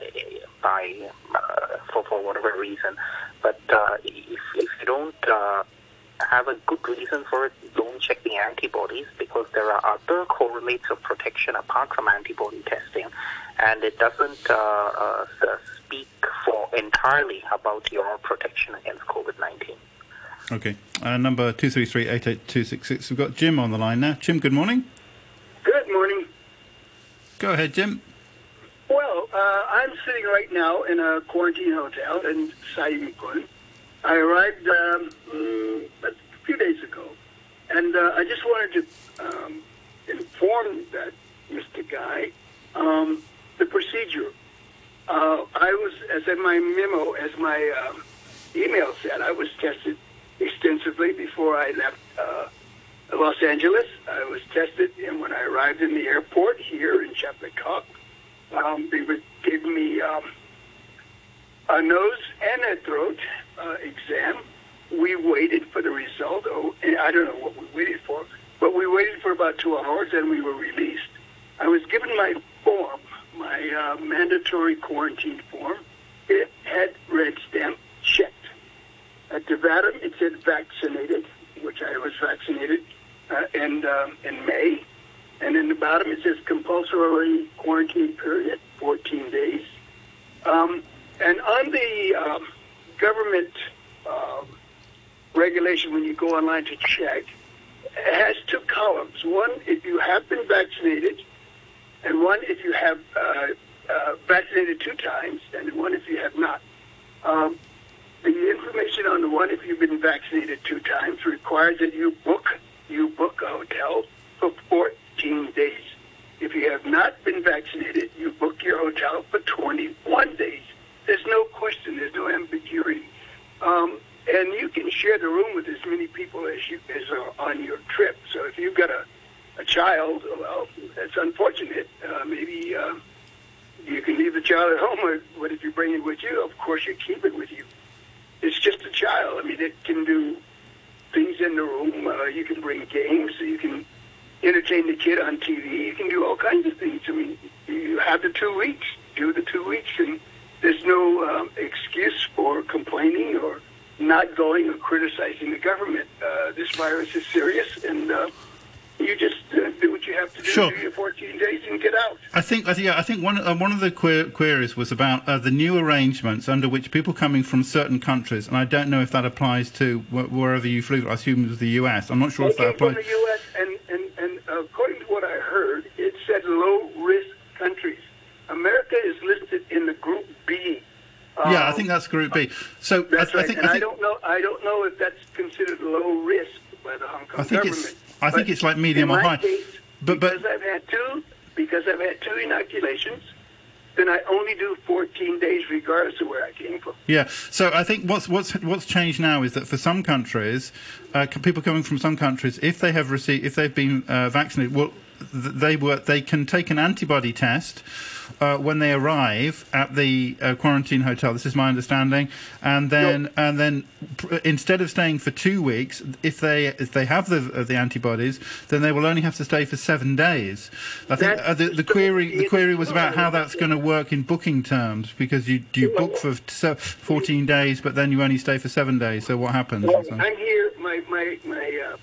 by uh, for for whatever reason. But uh, if if you don't uh, have a good reason for it, don't check the antibodies because there are other correlates of protection apart from antibody testing, and it doesn't uh, uh, speak for entirely about your protection against COVID nineteen. Okay. Uh, number 233-88266. We've got Jim on the line now. Jim, good morning. Good morning. Go ahead, Jim. Well, uh, I'm sitting right now in a quarantine hotel in Saigon. I arrived um, mm, a few days ago, and uh, I just wanted to um, inform that Mr. Guy um, the procedure. Uh, I was, as in my memo, as my um, email said, I was tested extensively before I left uh, Los Angeles. I was tested, and when I arrived in the airport here in Chek Lap Kok, um, they would give me um, a nose and a throat uh, exam. We waited for the result. Oh, I don't know what we waited for, but we waited for about two hours, and we were released. I was given my form, my uh, mandatory quarantine form. It had red stamp checked. At the bottom, it said vaccinated, which I was vaccinated uh, in, um, in May. And in the bottom, it says compulsory quarantine period, 14 days. Um, and on the um, government uh, regulation, when you go online to check, it has two columns. One, if you have been vaccinated, and one, if you have uh, uh, vaccinated two times, and one, if you have not. Um, the information on the one, if you've been vaccinated two times, requires that you book you book a hotel for 14 days. If you have not been vaccinated, you book your hotel for 21 days. There's no question. There's no ambiguity. Um, and you can share the room with as many people as you as are on your trip. So if you've got a, a child, well, that's unfortunate. Uh, maybe uh, you can leave the child at home, or what if you bring it with you? Of course, you keep it with you it's just a child. I mean, it can do things in the room. Uh, you can bring games. You can entertain the kid on TV. You can do all kinds of things. I mean, you have the two weeks. Do the two weeks, and there's no um, excuse for complaining or not going or criticizing the government. Uh, this virus is serious, and uh, you just uh, do what you have to do. Sure. Do your 14 days and get out. I think, I think, yeah, I think one uh, one of the que- queries was about uh, the new arrangements under which people coming from certain countries, and I don't know if that applies to wh- wherever you flew. I assume it was the U.S. I'm not sure They if that came from applies. the U.S. and according to what I heard, it said low risk countries. America is listed in the group B. Um, yeah, I think that's Group B. So That's I, right. I think, and I I, don't know. I don't know if that's considered low risk by the Hong Kong I think government. it's I think it's like medium or high. Case, But but because I've had two, because I've had two inoculations, then I only do 14 days, regardless of where I came from. Yeah. So I think what's what's what's changed now is that for some countries, uh, people coming from some countries, if they have received, if they've been uh, vaccinated, well, th- they were they can take an antibody test. Uh, when they arrive at the uh, quarantine hotel, this is my understanding, and then and then pr- instead of staying for two weeks, if they if they have the uh, the antibodies, then they will only have to stay for seven days. I think uh, the, the query the query was about how that's going to work in booking terms because you you book for 14 days, but then you only stay for seven days. So what happens? Well, I'm here. My my my uh,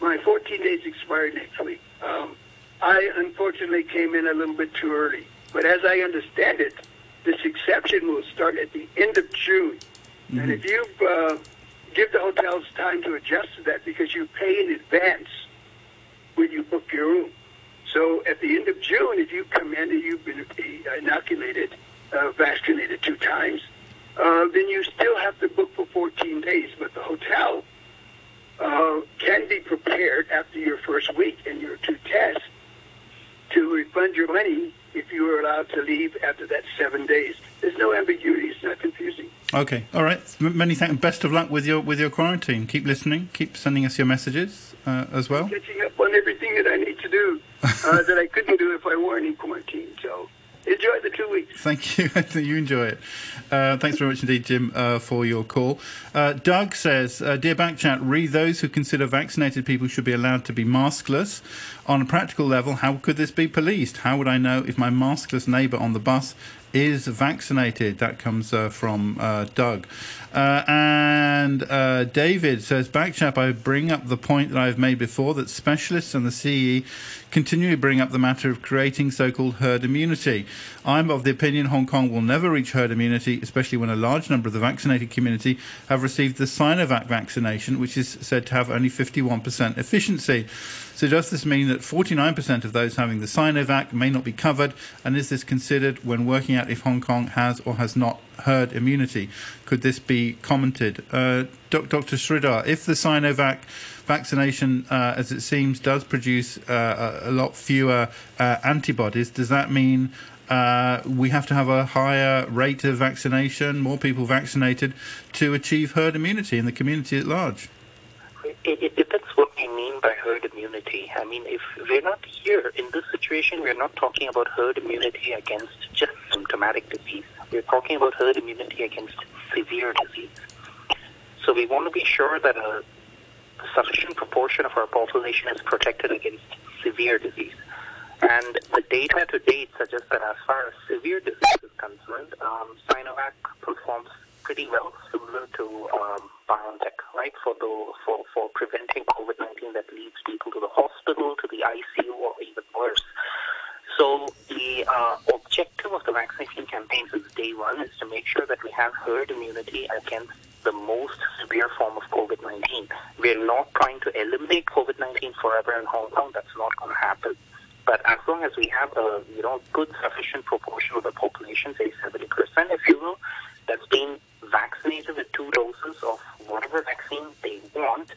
my 14 days expired next week. Um, I unfortunately came in a little bit too early, but as I understand it, this exception will start at the end of June. And if you uh, give the hotels time to adjust to that, because you pay in advance when you book your room. So at the end of June, if you come in and you've been inoculated, uh, vaccinated two times, uh, then you still have to book for 14 days. But the hotel uh, can be prepared after your first week and your two tests to refund your money if you were allowed to leave after that seven days. There's no ambiguity. It's not confusing. Okay, all right. Many thanks. Best of luck with your with your quarantine. Keep listening. Keep sending us your messages uh, as well. I'm Catching up on everything that I need to do uh, that I couldn't do if I weren't in quarantine. So enjoy the two weeks. Thank you. You enjoy it. Uh, thanks very much indeed, Jim, uh, for your call. Uh, Doug says, uh, Dear Backchat, re those who consider vaccinated people should be allowed to be maskless. On a practical level, how could this be policed? How would I know if my maskless neighbour on the bus is vaccinated? That comes uh, from uh, Doug. Uh, and uh, David says, Backchat, I bring up the point that I've made before that specialists and the CE continually bring up the matter of creating so called herd immunity. I'm of the opinion Hong Kong will never reach herd immunity, especially when a large number of the vaccinated community have received the Sinovac vaccination, which is said to have only 51% efficiency. So does this mean that 49% of those having the Sinovac may not be covered? And is this considered when working out if Hong Kong has or has not herd immunity? Could this be commented? Uh, Dr. Sridhar, if the Sinovac vaccination, uh, as it seems, does produce uh, a, lot fewer uh, antibodies, does that mean uh, we have to have a higher rate of vaccination, more people vaccinated, to achieve herd immunity in the community at large? It, it depends mean by herd immunity. I mean, if we're not here in this situation, we're not talking about herd immunity against just symptomatic disease. We're talking about herd immunity against severe disease. So we want to be sure that a sufficient proportion of our population is protected against severe disease. And the data to date suggests that as far as severe disease is concerned, um, Sinovac performs pretty well, similar to um, BioNTech, right, for, the, for, for preventing COVID-19 that leads people to the hospital, to the ICU, or even worse. So the uh, objective of the vaccination campaign since day one is to make sure that we have herd immunity against the most severe form of COVID-19. We're not trying to eliminate COVID-19 forever in Hong Kong. That's not going to happen. But as long as we have a you know good sufficient proportion of the population, say 70%, if you will, that's been vaccinated with two doses of whatever vaccine they want,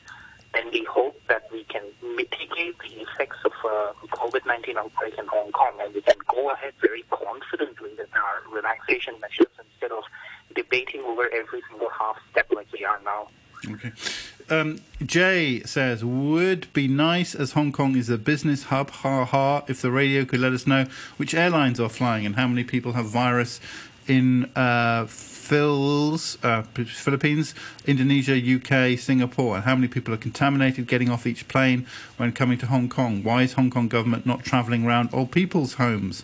then we hope that we can mitigate the effects of uh, COVID-19 outbreak in Hong Kong, and we can go ahead very confidently with our relaxation measures instead of debating over every single half step like we are now. Okay. Um, Jay says, would be nice as Hong Kong is a business hub, ha ha, if the radio could let us know which airlines are flying and how many people have virus in uh, Phils, uh, Philippines, Indonesia, UK, Singapore, and how many people are contaminated getting off each plane when coming to Hong Kong. Why is Hong Kong government not travelling around old people's homes?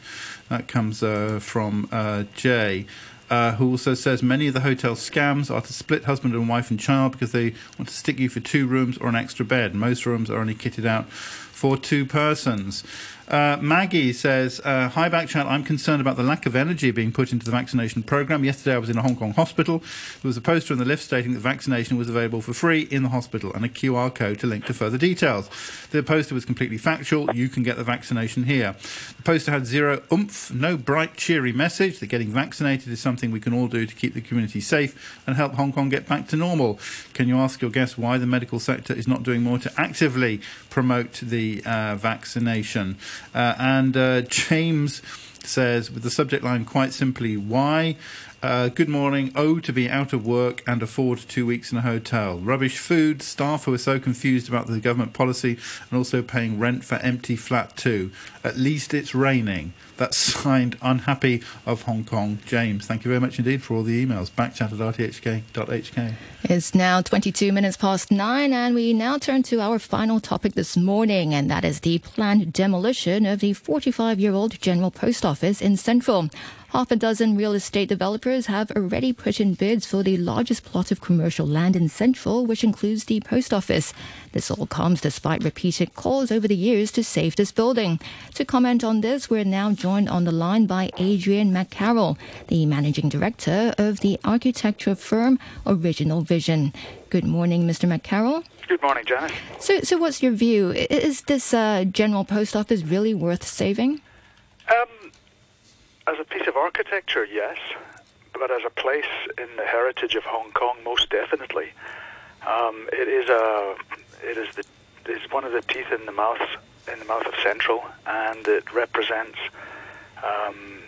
That comes uh, from uh, Jay uh, who also says many of the hotel scams are to split husband and wife and child because they want to stick you for two rooms or an extra bed. Most rooms are only kitted out for two persons. Uh, Maggie says, uh, Hi, Backchat. I'm concerned about the lack of energy being put into the vaccination program. Yesterday, I was in a Hong Kong hospital. There was a poster in the lift stating that vaccination was available for free in the hospital and a QR code to link to further details. The poster was completely factual. You can get the vaccination here. The poster had zero oomph, no bright, cheery message that getting vaccinated is something we can all do to keep the community safe and help Hong Kong get back to normal. Can you ask your guests why the medical sector is not doing more to actively promote the uh, vaccination? Uh, and uh, James says, with the subject line quite simply, why? Uh, good morning. Oh, to be out of work and afford two weeks in a hotel. Rubbish food, staff who are so confused about the government policy and also paying rent for empty flat two. At least it's raining. That's signed Unhappy of Hong Kong, James. Thank you very much indeed for all the emails. Backchat at rthk.hk. It's now 22 minutes past nine, and we now turn to our final topic this morning, and that is the planned demolition of the 45 year old General Post Office in Central. Half a dozen real estate developers have already put in bids for the largest plot of commercial land in Central, which includes the post office. This all comes despite repeated calls over the years to save this building. To comment on this, we're now joined on the line by Adrian McCarroll, the managing director of the architecture firm Original Vision. Good morning, Mr. McCarroll. Good morning, Janet. So, so what's your view? Is this uh, general post office really worth saving? Um, as a piece of architecture, yes, but as a place in the heritage of Hong Kong, most definitely. Um, it is a, it is the, it's one of the teeth in the mouth in the mouth of Central, and it represents um,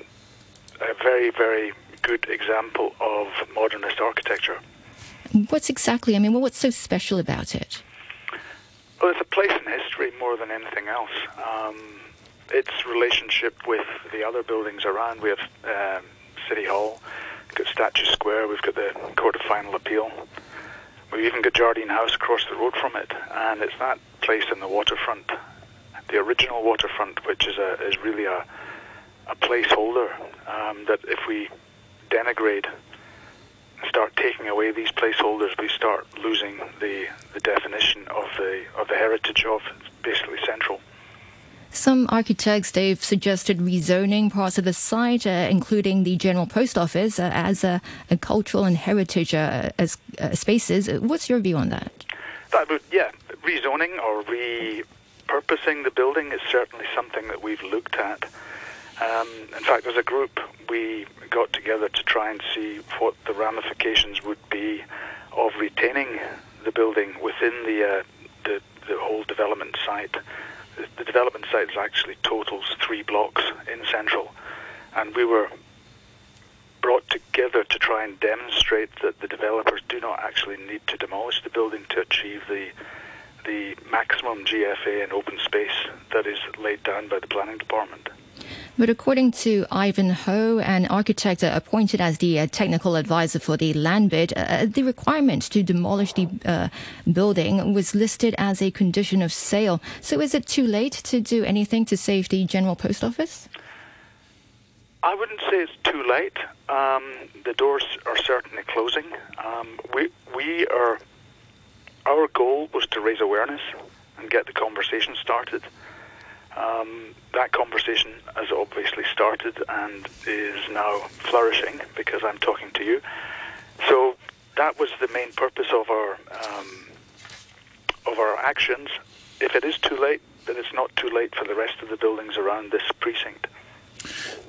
a very, very good example of modernist architecture. What's exactly? I mean, what's so special about it? Well, it's a place in history more than anything else. Um, its relationship with the other buildings around. We have um, City Hall, we've got Statue Square, we've got the Court of Final Appeal. We've even got Jardine House across the road from it, and it's that place in the waterfront, the original waterfront, which is a is really a a placeholder um, that if we denigrate start taking away these placeholders, we start losing the, the definition of the of the heritage of basically central. Some architects, they've suggested rezoning parts of the site, uh, including the General Post Office, uh, as a, a, cultural and heritage uh, as uh, spaces. What's your view on that? That would, yeah, rezoning or repurposing the building is certainly something that we've looked at. Um, in fact, as a group, we got together to try and see what the ramifications would be of retaining the building within the uh, the, the whole development site the development site actually totals three blocks in Central, and we were brought together to try and demonstrate that the developers do not actually need to demolish the building to achieve the the maximum GFA and open space that is laid down by the planning department. But according to Ivan Ho, an architect appointed as the uh, technical advisor for the land bid, uh, the requirement to demolish the uh, building was listed as a condition of sale. So is it too late to do anything to save the General Post Office? I wouldn't say it's too late. Um, the doors are certainly closing. Um, we we are. Our goal was to raise awareness and get the conversation started. Um, that conversation has obviously started and is now flourishing because I'm talking to you. So that was the main purpose of our um, of our actions. If it is too late, then it's not too late for the rest of the buildings around this precinct.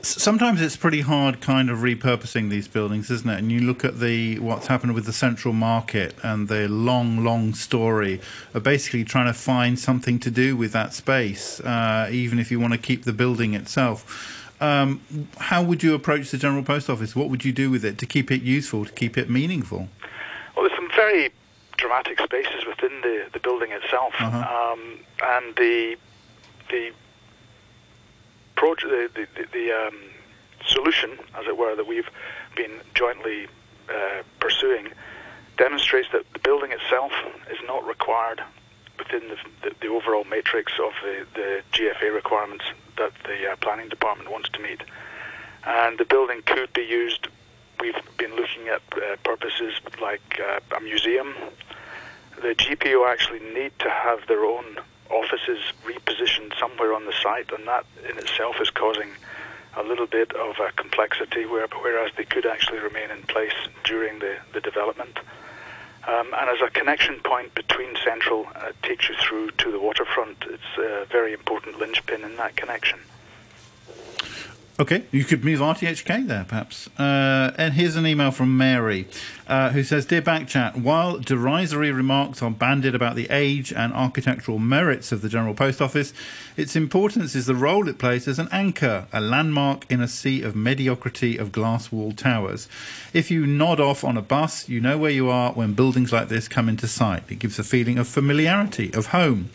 Sometimes it's pretty hard, kind of repurposing these buildings, isn't it? And you look at the what's happened with the central market and the long, long story of basically trying to find something to do with that space, uh, even if you want to keep the building itself. Um, how would you approach the General Post Office? What would you do with it to keep it useful, to keep it meaningful? Well, there's some very dramatic spaces within the, the building itself, uh-huh. um, and the the project, the, the, the um, solution, as it were, that we've been jointly uh, pursuing demonstrates that the building itself is not required within the, the, the overall matrix of the, the GFA requirements that the uh, planning department wants to meet. And the building could be used. We've been looking at uh, purposes like uh, a museum. The GPO actually need to have their own offices repositioned somewhere on the site, and that in itself is causing a little bit of a complexity, where, whereas they could actually remain in place during the, the development. Um, and as a connection point between Central uh, takes you through to the waterfront, it's a very important linchpin in that connection. Okay, you could move RTHK there, perhaps. Uh, and here's an email from Mary, uh, who says, "Dear Backchat, while derisory remarks are bandied about the age and architectural merits of the General Post Office, its importance is the role it plays as an anchor, a landmark in a sea of mediocrity of glass walled towers. If you nod off on a bus, you know where you are when buildings like this come into sight. It gives a feeling of familiarity, of home."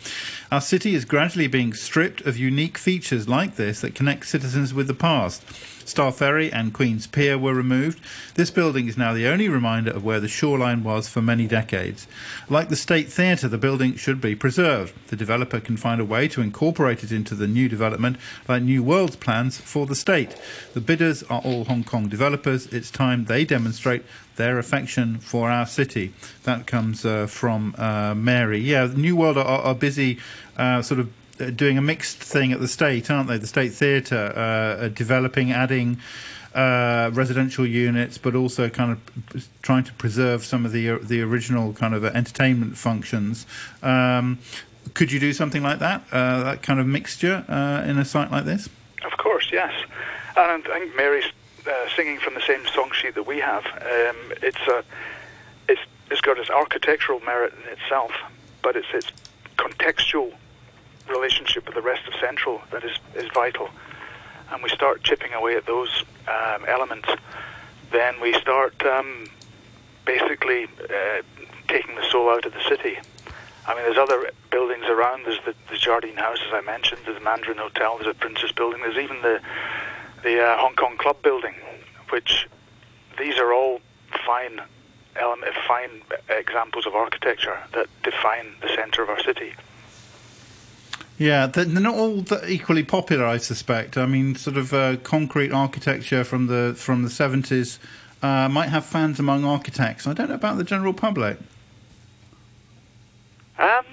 Our city is gradually being stripped of unique features like this that connect citizens with the past. Star Ferry and Queen's Pier were removed. This building is now the only reminder of where the shoreline was for many decades. Like the State Theatre, the building should be preserved. The developer can find a way to incorporate it into the new development, like New World's plans for the state. The bidders are all Hong Kong developers. It's time they demonstrate their affection for our city. That comes uh, from uh, Mary. Yeah, New World are, are busy uh, sort of doing a mixed thing at the state, aren't they? The State Theatre uh, developing, adding. Uh, residential units, but also kind of trying to preserve some of the the original kind of entertainment functions. Um, could you do something like that? Uh, that kind of mixture uh, in a site like this? Of course, yes. And I think Mary's uh, singing from the same song sheet that we have. Um, it's a, it's it's got its architectural merit in itself, but it's its contextual relationship with the rest of Central that is, is vital. And we start chipping away at those um, elements, then we start um, basically uh, taking the soul out of the city. I mean, there's other buildings around. There's the, the Jardine House, as I mentioned. There's the Mandarin Hotel. There's a Prince's Building. There's even the the uh, Hong Kong Club Building, which these are all fine element, fine examples of architecture that define the centre of our city. Yeah, they're not all equally popular, I suspect. I mean, sort of uh, concrete architecture from the from the seventies uh, might have fans among architects. I don't know about the general public. Um,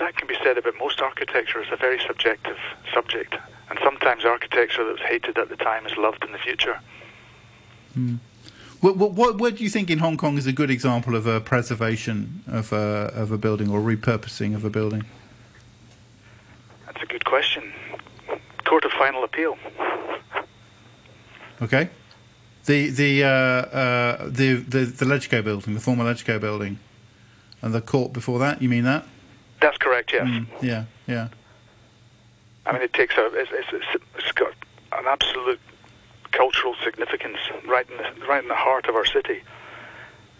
that can be said about most architecture. It's a very subjective subject, and sometimes architecture that was hated at the time is loved in the future. Hmm. What, what, what, do you think in Hong Kong is a good example of a preservation of a, of a building or repurposing of a building? That's a good question. Court of Final Appeal. Okay. The the uh, uh, the the the Legco building, the former Legco building, and the court before that. You mean that? That's correct. Yes. Mm, yeah. Yeah. I mean, it takes a. It's, it's, it's got an absolute cultural significance right in the right in the heart of our city,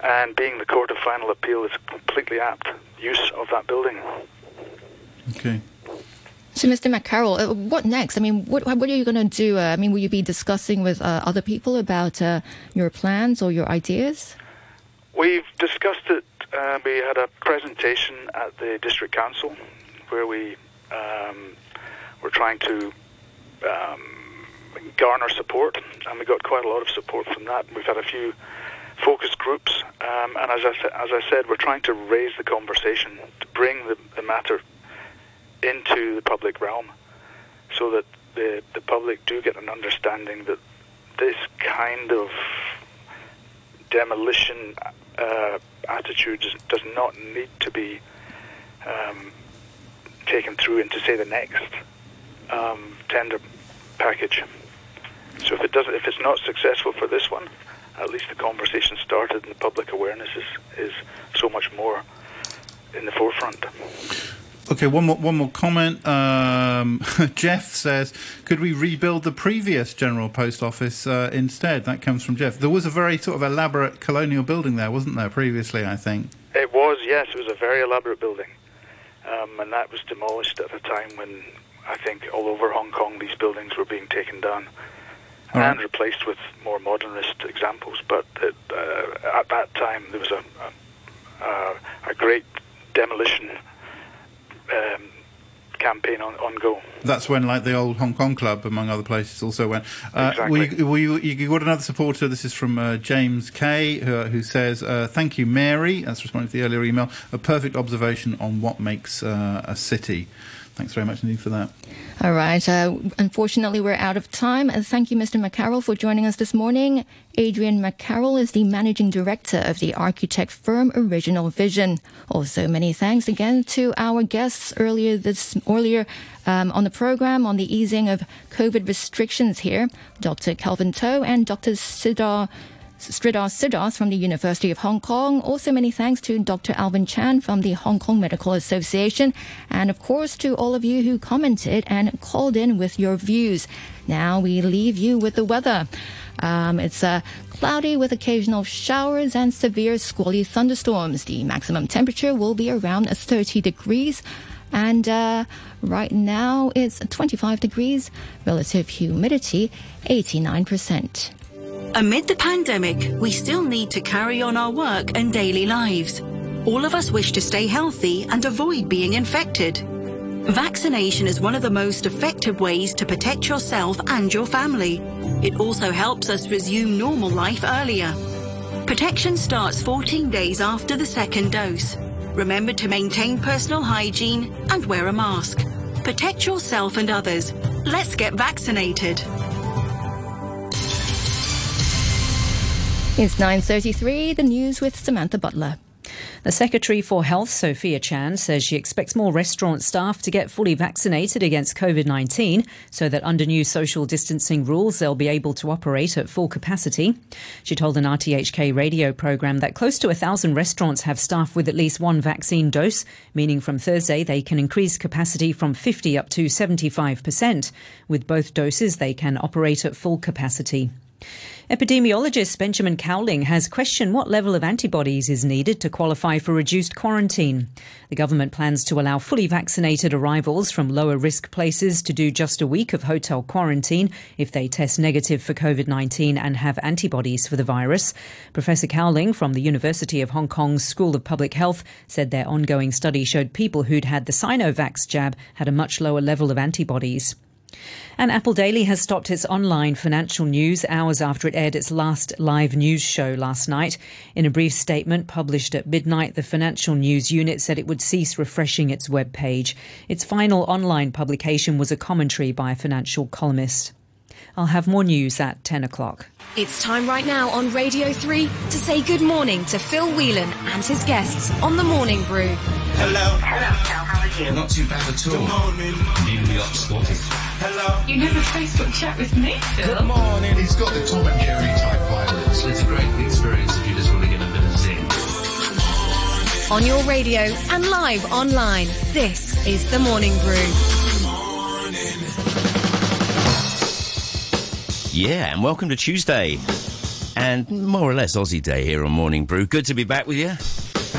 and being the court of final appeal is completely apt use of that building. Okay. So, Mr. McCarroll, uh, what next? I mean, what, what are you going to do? Uh, I mean, will you be discussing with uh, other people about your plans or your ideas? We've discussed it. Uh, we had a presentation at the district council where we um, were trying to um, garner support, and we got quite a lot of support from that. We've had a few focus groups, um, and as I, as I said, we're trying to raise the conversation to bring the, the matter into the public realm so that the, the public do get an understanding that this kind of demolition uh, attitude does not need to be um, taken through into, say, the next um, tender package. So if it doesn't, if it's not successful for this one, at least the conversation started and the public awareness is, is so much more in the forefront. Okay, one more one more comment. Um, Jeff says, "Could we rebuild the previous General Post Office uh, instead?" That comes from Jeff. There was a very sort of elaborate colonial building there, wasn't there? Previously, I think it was. Yes, it was a very elaborate building, um, and that was demolished at a time when I think all over Hong Kong these buildings were being taken down all and replaced with more modernist examples. But it, uh, at that time, there was a a, a great demolition um, campaign on, on go. That's when, like the old Hong Kong club, among other places, also went. Uh, Exactly. We, we, you got another supporter. This is from uh, James Kay, who, who says, uh, "Thank you, Mary." That's responding to the earlier email. A perfect observation on what makes uh, a city. Thanks very much indeed for that. All right. Uh, unfortunately, we're out of time. Uh, thank you, Mr. McCarroll, for joining us this morning. Adrian McCarroll is the managing director of the architect firm Original Vision. Also, many thanks again to our guests earlier this earlier um, on the program on the easing of COVID restrictions here, Dr. Kelvin To and Dr. Sridhar. Sridhar Siddharth from the University of Hong Kong. Also, many thanks to Dr. Alvin Chan from the Hong Kong Medical Association. And of course, to all of you who commented and called in with your views. Now we leave you with the weather. Um, it's uh, cloudy with occasional showers and severe squally thunderstorms. The maximum temperature will be around 30 degrees. And uh, right now it's 25 degrees, relative humidity 89%. Amid the pandemic, we still need to carry on our work and daily lives. All of us wish to stay healthy and avoid being infected. Vaccination is one of the most effective ways to protect yourself and your family. It also helps us resume normal life earlier. Protection starts 14 days after the second dose. Remember to maintain personal hygiene and wear a mask. Protect yourself and others. Let's get vaccinated. It's 9.33, the news with Samantha Butler. The Secretary for Health, Sophia Chan, says she expects more restaurant staff to get fully vaccinated against COVID 19 so that under new social distancing rules they'll be able to operate at full capacity. She told an RTHK radio programme that close to a thousand restaurants have staff with at least one vaccine dose, meaning from Thursday they can increase capacity from 50 up to 75%. With both doses, they can operate at full capacity. Epidemiologist Benjamin Cowling has questioned what level of antibodies is needed to qualify for reduced quarantine. The government plans to allow fully vaccinated arrivals from lower risk places to do just a week of hotel quarantine if they test negative for COVID 19 and have antibodies for the virus. Professor Cowling from the University of Hong Kong's School of Public Health said their ongoing study showed people who'd had the Sinovac jab had a much lower level of antibodies. And Apple Daily has stopped its online financial news hours after it aired its last live news show last night. In a brief statement published at midnight, the financial news unit said it would cease refreshing its web page. Its final online publication was a commentary by a financial columnist. I'll have more news at 10 o'clock. It's time right now on Radio 3 to say good morning to Phil Whelan and his guests on the Morning Brew. Hello. Hello, Phil. How are you? Not too bad at all. Good morning. New York spotted. Hello. You never Facebook chat with me, Phil. Good morning. He's got the Tom and Jerry type violence. It's a great experience if you just want to get a bit of zing. On your radio and live online, this is the Morning Brew. Yeah, and welcome to Tuesday. And more or less Aussie Day here on Morning Brew. Good to be back with you.